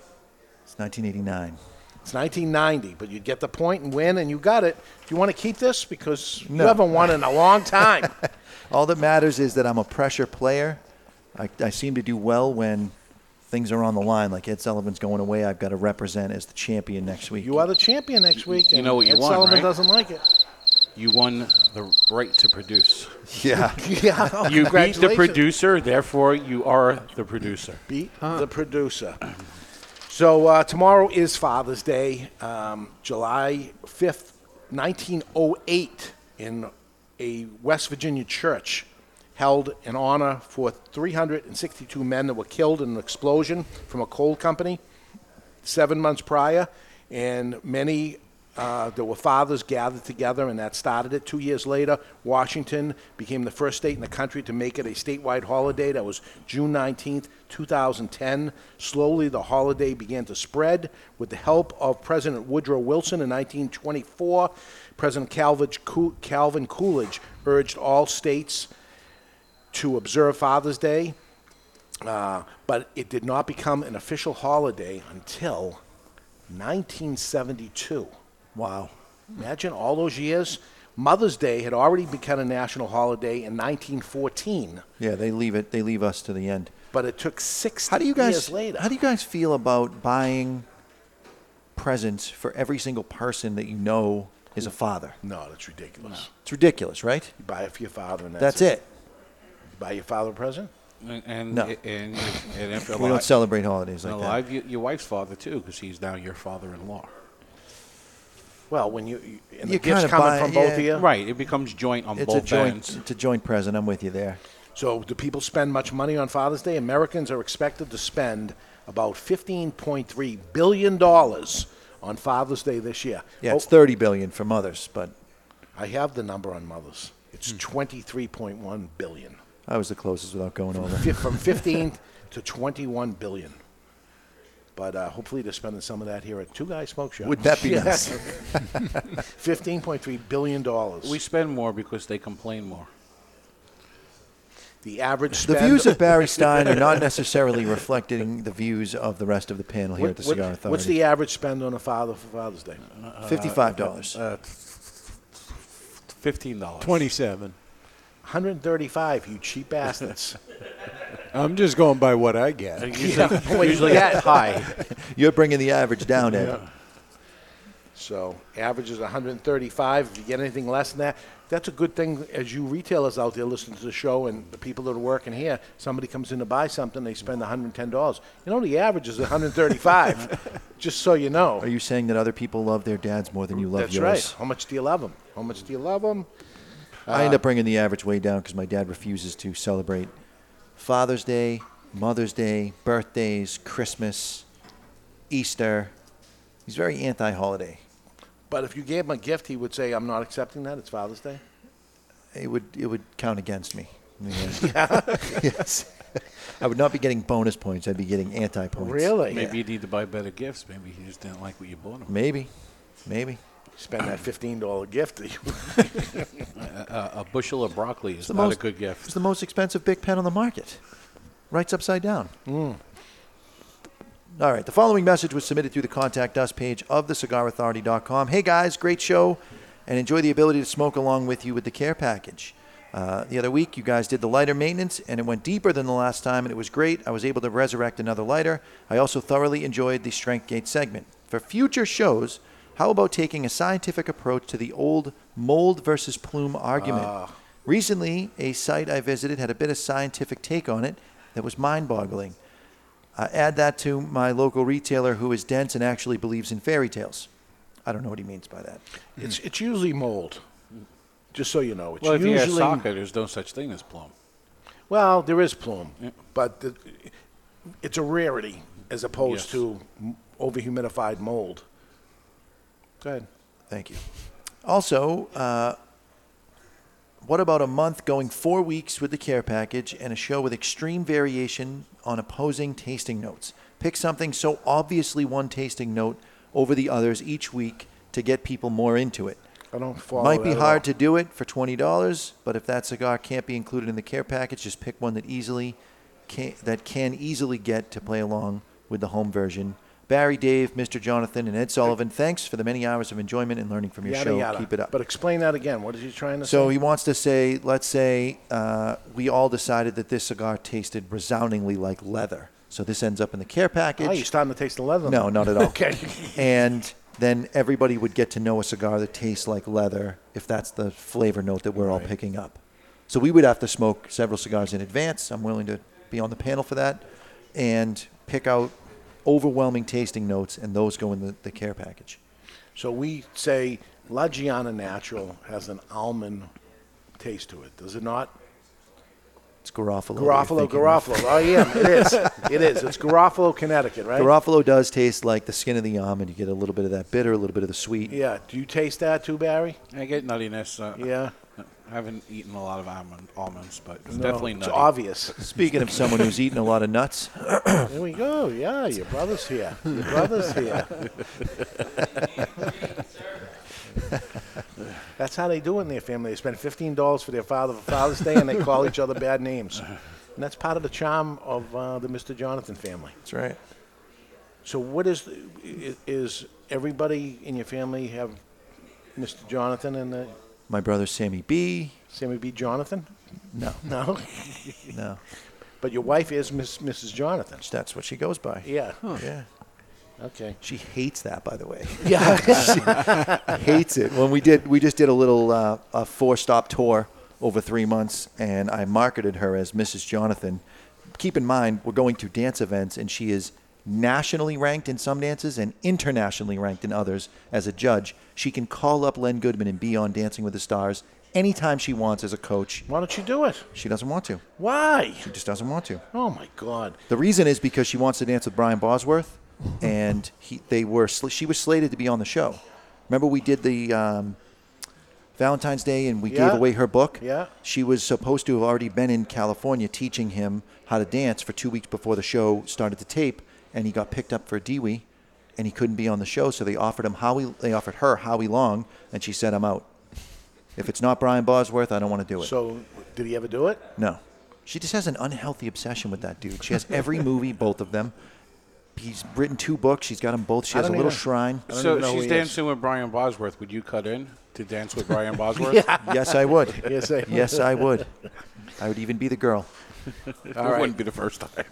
It's 1989. It's 1990, but you get the point and win, and you got it. Do you want to keep this because No. you haven't won in a long time? All that matters is that I'm a pressure player. I, I seem to do well when things are on the line. Like Ed Sullivan's going away, I've got to represent as the champion next week. you are the champion next week. You and know what you Ed want, Sullivan right? doesn't like it. You won the right to produce. Yeah. Yeah. You beat the producer, therefore you are the producer. Beat the producer. So uh, tomorrow is Father's Day, um, July 5th, 1908, in a West Virginia church held in honor for 362 men that were killed in an explosion from a coal company seven months prior, and many uh, there were fathers gathered together, and that started it. Two years later, Washington became the first state in the country to make it a statewide holiday. That was June 19th, 2010. Slowly, the holiday began to spread. With the help of President Woodrow Wilson in 1924, President Calvin Coolidge urged all states to observe Father's Day, uh, but it did not become an official holiday until 1972. Wow. Imagine all those years. Mother's Day had already become a national holiday in 1914, Yeah, they leave it. They leave us to the end. but it took 60 How do you guys? years later. How do you guys feel about buying presents for every single person that you know is a father? No, that's ridiculous. It's ridiculous, right? You buy it for your father, and That's, that's, it. You buy your father a present? And and, No. and, and if We don't celebrate holidays like that. alive, you, your wife's father too, because he's now your father-in-law. Well, when you, you and You the gifts kinda coming buy- from both of yeah. you, Right, it becomes joint on It's both a joint. ends. It's a joint present. I'm with you there. So, do people spend much money on Father's Day? Americans are expected to spend about $15.3 billion on Father's Day this year. Yeah, oh. it's Oh, 30 billion for mothers, but I have the number on mothers. It's hmm. 23.1 billion. I was the closest without going over. Fif- From 15 to 21 billion. But uh, hopefully they're spending some of that here at Two Guys Smoke Shop. Would that be nice? $15.3 billion. We spend more because they complain more. the average The spend- views of Barry Stein are not necessarily reflecting the views of the rest of the panel here What- at the what- Cigar Authority. What's the average spend on a father for Father's Day? $55. Uh, Fifteen dollars. 27. 135, you cheap bastards. I'm just going by what I get. Yeah, boy, that high. You're bringing the average down, Ed. So average is 135. If you get anything less than that, that's a good thing as you retailers out there listening to the show and the people that are working here. Somebody comes in to buy something, they spend 110 dollars. You know the average is 135. just so you know. Are you saying that other people love their dads more than you love That's yours? right. How much do you love them? How much do you love them? I end uh, up bringing the average way down because my dad refuses to celebrate Father's Day, Mother's Day, birthdays, Christmas, Easter. He's very anti-holiday. But if you gave him a gift, he would say, "I'm not accepting that. It's Father's Day." It would it would count against me. Yeah. yes. I would not be getting bonus points. I'd be getting anti points. Really? Maybe you need to buy better gifts. Maybe he just didn't like what you bought him. Maybe. Maybe. Spend that $15 gift. a, a, a bushel of broccoli is the not most, a good gift. It's the most expensive big pen on the market. Writes upside down. Mm. All right. The following message was submitted through the contact us page of thecigarauthority.com. Hey guys, great show, and enjoy the ability to smoke along with you with the care package. Uh, the other week, you guys did the lighter maintenance, and it went deeper than the last time, and it was great. I was able to resurrect another lighter. I also thoroughly enjoyed the Strength Gate segment. For future shows, how about taking a scientific approach to the old mold versus plume argument? Ah. Recently, a site I visited had a bit of scientific take on it that was mind boggling. Uh, add that to my local retailer who is dense and actually believes in fairy tales. I don't know what he means by that. It's it's usually mold. Just so you know, it's well, if you have usually soccer, there's no such thing as plum. well, there is plume, but the, it's a rarity as opposed Yes. to m- overhumidified mold. Go ahead. Thank you. Also, uh, what about a month going four weeks with the care package and a show with extreme variation on opposing tasting notes? Pick something so obviously one tasting note over the others each week to get people more into it. I don't follow Might be that at hard all. to do it for twenty dollars, but if that cigar can't be included in the care package, just pick one that easily can, that can easily get to play along with the home version. Barry, Dave, Mr. Jonathan, and Ed Sullivan, thanks for the many hours of enjoyment and learning from your Yada, show. yada. Keep it up. But explain that again. What is he trying to So say? he wants to say, let's say uh, we all decided that this cigar tasted resoundingly like leather. So this ends up in the care package. Oh, you're starting to taste the leather. No, not at all. okay. And then everybody would get to know a cigar that tastes like leather if that's the flavor note that we're all picking up. So we would have to smoke several cigars in advance. I'm willing to be on the panel for that and pick out overwhelming tasting notes, and those go in the, the care package. So we say La Gianna Natural has an almond taste to it, does it not? It's Garofalo. that Garofalo, of. Garofalo. Oh, yeah, it is. It is. It's Garofalo, Connecticut, right? Garofalo does taste like the skin of the almond. You get a little bit of that bitter, a little bit of the sweet. Yeah. Do you taste that too, Barry? I get nuttiness. Uh, Yeah. I haven't eaten a lot of almond, almonds, but it's No, definitely it's nutty. obvious. Speaking of someone who's eaten a lot of nuts, There we go. Yeah, your brother's here. Your brother's here. That's how they do it in their family. They spend fifteen dollars for their father for Father's Day, and they call each other bad names. And that's part of the charm of uh, the Mr. Jonathan family. That's right. So, what is i- is everybody in your family have Mr. Jonathan and the my brother Sammy B. Sammy B. Jonathan? No. No. No. But your wife is Miss Mrs. Jonathan. That's what she goes by. Yeah. Yeah. Okay. She hates that, by the way. Yeah. she hates it. When we did, we just did a little uh, a four-stop tour over three months, and I marketed her as Mrs. Jonathan. Keep in mind, we're going to dance events, and she is nationally ranked in some dances and internationally ranked in others as a judge. She can call up Len Goodman and be on Dancing with the Stars anytime she wants as a coach. Why don't you do it? She doesn't want to. Why? She just doesn't want to. Oh my God. The reason is because she wants to dance with Brian Bosworth, and he, they were sl- she was slated to be on the show. Remember we did the um, Valentine's Day and we Yeah. gave away her book. Yeah. She was supposed to have already been in California teaching him how to dance for two weeks before the show started to tape, and he got picked up for a DUI, and he couldn't be on the show, so they offered him Howie. They offered her Howie Long, and she said, "I'm out. If it's not Brian Bosworth, I don't want to do it." So, did he ever do it? No. She just has an unhealthy obsession with that dude. She has every movie, both of them. He's written two books. She's got them both. She I has a don't little even- shrine. So she's dancing with Brian Bosworth. Would you cut in to dance with Brian Bosworth? Yes, I would. Yes, I yes, I would. I would even be the girl. It All right. wouldn't be the first time.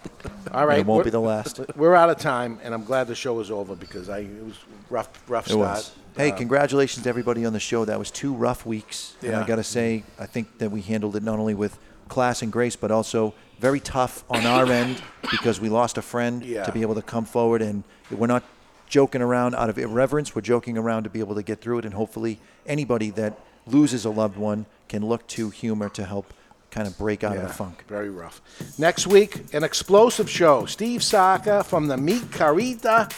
All right. It won't we're- be the last. We're out of time, and I'm glad the show is over because I it was rough, rough It start. was. Hey, Uh, congratulations to everybody on the show. That was two rough weeks. And I got to say, I think that we handled it not only with class and grace, but also very tough on our end because we lost a friend Yeah. to be able to come forward. And we're not joking around out of irreverence. We're joking around to be able to get through it. And hopefully, anybody that loses a loved one can look to humor to help kind of break out of the funk. Very rough. Next week, an explosive show. Steve Saka from the Mi Querida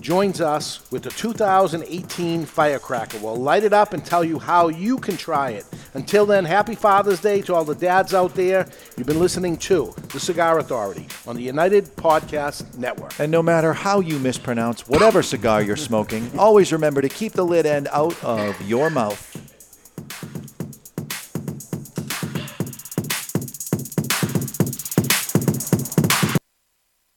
joins us with the 2018 Firecracker. We'll light it up and tell you how you can try it. Until then, happy Father's Day to all the dads out there. You've been listening to The Cigar Authority on the United Podcast Network. And no matter how you mispronounce whatever cigar you're smoking, always remember to keep the lid end out of your mouth.